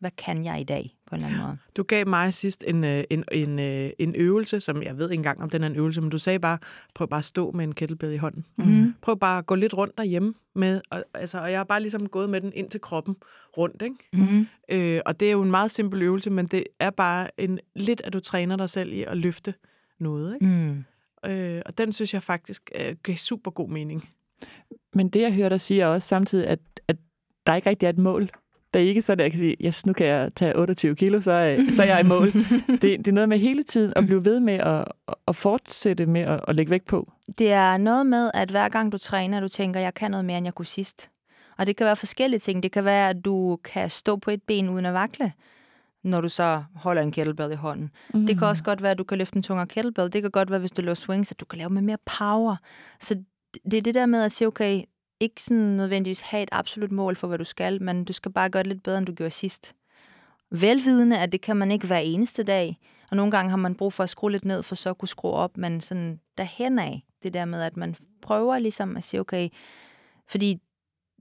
hvad kan jeg i dag? På en eller anden måde? Du gav mig sidst en, øh, en, en, øh, en øvelse, som jeg ved ikke engang, om den er en øvelse, men du sagde bare, prøv bare at stå med en kettlebell i hånden. Mm. Prøv bare at gå lidt rundt derhjemme med, og, altså, og jeg har bare ligesom gået med den ind til kroppen rundt, ikke? Mm. Øh, og det er jo en meget simpel øvelse, men det er bare en, lidt, at du træner dig selv i at løfte noget, ikke? Mm. Øh, og den synes jeg faktisk øh, giver super god mening. Men det, jeg hører dig sige, er også samtidig, at, at der ikke rigtig er et mål. Det er ikke sådan, at jeg kan sige, yes, nu kan jeg tage 28 kilo, så er, så er jeg i mål. det, det er noget med hele tiden at blive ved med at, at fortsætte med at, at lægge vægt på. Det er noget med, at hver gang du træner, du tænker, jeg kan noget mere, end jeg kunne sidst. Og det kan være forskellige ting. Det kan være, at du kan stå på et ben uden at vakle, når du så holder en kettlebell i hånden. Mm. Det kan også godt være, at du kan løfte en tungere kettlebell. Det kan godt være, hvis du laver swings, at du kan lave med mere power. Så det er det der med at sige, okay, ikke sådan nødvendigvis have et absolut mål for, hvad du skal, men du skal bare gøre det lidt bedre, end du gjorde sidst. Velvidende, at det kan man ikke hver eneste dag. Og nogle gange har man brug for at skrue lidt ned, for så at kunne skrue op, men sådan derhen af, det der med, at man prøver ligesom at sige, okay, fordi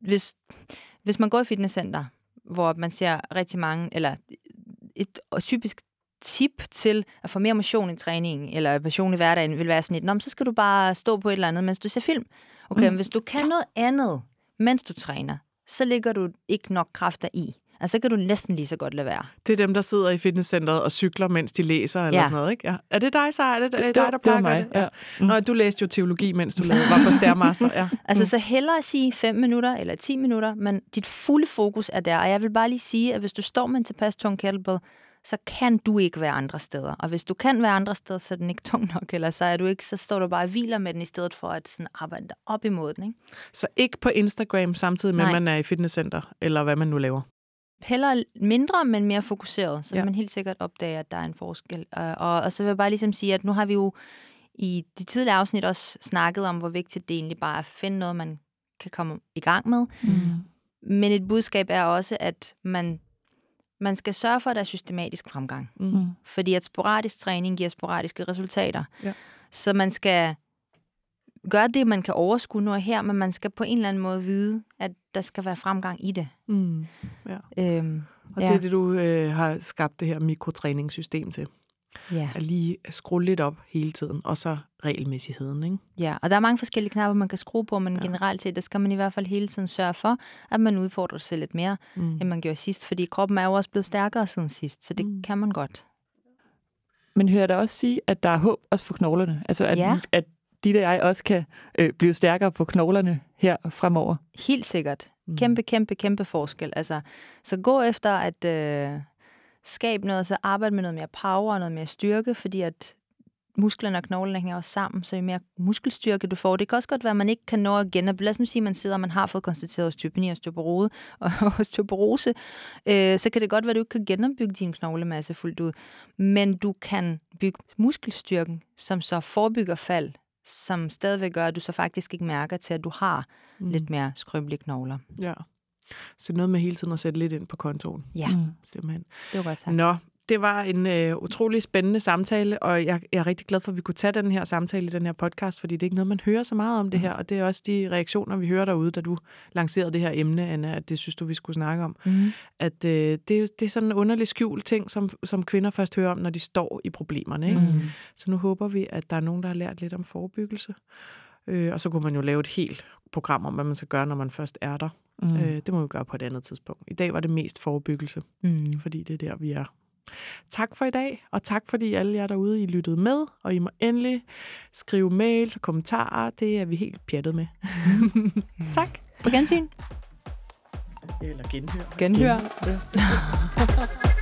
hvis, hvis man går i fitnesscenter, hvor man ser rigtig mange, eller et typisk tip til at få mere motion i træningen, eller motion i hverdagen, vil være sådan et, Nå, men så skal du bare stå på et eller andet, mens du ser film. Okay, mm. men hvis du kan noget andet, mens du træner, så ligger du ikke nok kræfter i. Altså, så kan du næsten lige så godt lade være. Det er dem, der sidder i fitnesscenteret og cykler, mens de læser, eller Ja. sådan noget, ikke? Ja. Er det dig, så? Er det, det, det dig, der plejer det? ja. Nå, du læste jo teologi, mens du lavede, var på Stærmaster, ja. Altså, så hellere at sige 5 minutter eller 10 minutter, men dit fulde fokus er der. Og jeg vil bare lige sige, at hvis du står med en tilpas tung kettlebell, så kan du ikke være andre steder. Og hvis du kan være andre steder, så er den ikke tung nok, eller så, er du ikke, så står du bare og hviler med den, i stedet for at sådan arbejde dig op imod den. Ikke? Så ikke på Instagram, samtidig med, at man er i fitnesscenter, eller hvad man nu laver. Heller mindre, men mere fokuseret, så Ja. ja. man helt sikkert opdager, at der er en forskel. Og, og, og så vil jeg bare ligesom sige, at nu har vi jo i de tidligere afsnit også snakket om, hvor vigtigt det egentlig bare er at finde noget, man kan komme i gang med. Mm. Men et budskab er også, at man, man skal sørge for, at der er systematisk fremgang. Mm. Fordi at sporadisk træning giver sporadiske resultater. Ja. Så man skal gøre det, man kan overskue nu og her, men man skal på en eller anden måde vide, at der skal være fremgang i det. Mm. Øhm, Og ja. det er det, du øh, har skabt det her mikrotræningssystem til. Ja. At lige skrue lidt op hele tiden, og så regelmæssigheden, ikke? ja, og der er mange forskellige knapper, man kan skrue på, men Ja. generelt set, der skal man i hvert fald hele tiden sørge for, at man udfordrer sig lidt mere, Mm. end man gjorde sidst, fordi kroppen er jo også blevet stærkere siden sidst, så det Mm. mm. kan man godt. Men hører da også sige, at der er håb også for knoglerne? Altså, at, Ja. at dit og jeg også kan øh, blive stærkere på knoglerne her fremover. Helt sikkert. Kæmpe, kæmpe, kæmpe forskel. Altså, så gå efter at øh, skabe noget, så arbejde med noget mere power og noget mere styrke, fordi at musklerne og knoglerne hænger også sammen, så jo mere muskelstyrke du får. Det kan også godt være, at man ikke kan nå at genopleve. Lad os nu sige, at man sidder og man har fået konstateret osteopeni og osteoporose, og osteoporose øh, så kan det godt være, at du ikke kan genopbygge din knoglemasse fuldt ud. Men du kan bygge muskelstyrken, som så forebygger fald, som stadigvæk gør, at du så faktisk ikke mærker til, at du har mm. lidt mere skrøbelige knogler. Ja. Så noget med hele tiden at sætte lidt ind på kontoen. Ja, mm. simpelthen. Det var godt sagt. Nå, det var en øh, utrolig spændende samtale, og jeg, jeg er rigtig glad for, at vi kunne tage den her samtale i den her podcast, fordi det er ikke noget, man hører så meget om det her, og det er også de reaktioner, vi hører derude, da du lancerede det her emne, Anna, at det synes du, vi skulle snakke om. Mm. At øh, det, det er sådan en underlig skjul ting, som, som kvinder først hører om, når de står i problemerne. Ikke? Mm. Så nu håber vi, at der er nogen, der har lært lidt om forebyggelse. Øh, og så kunne man jo lave et helt program om, hvad man skal gøre, når man først er der. Mm. Øh, det må vi gøre på et andet tidspunkt. I dag var det mest forebyggelse, mm. fordi det er der, vi er Tak for i dag, og tak fordi alle jer derude, I lyttede med, og I må endelig skrive mails og kommentarer. Det er vi helt pjattet med. tak. På gensyn. Eller genhør. Genhør. genhør.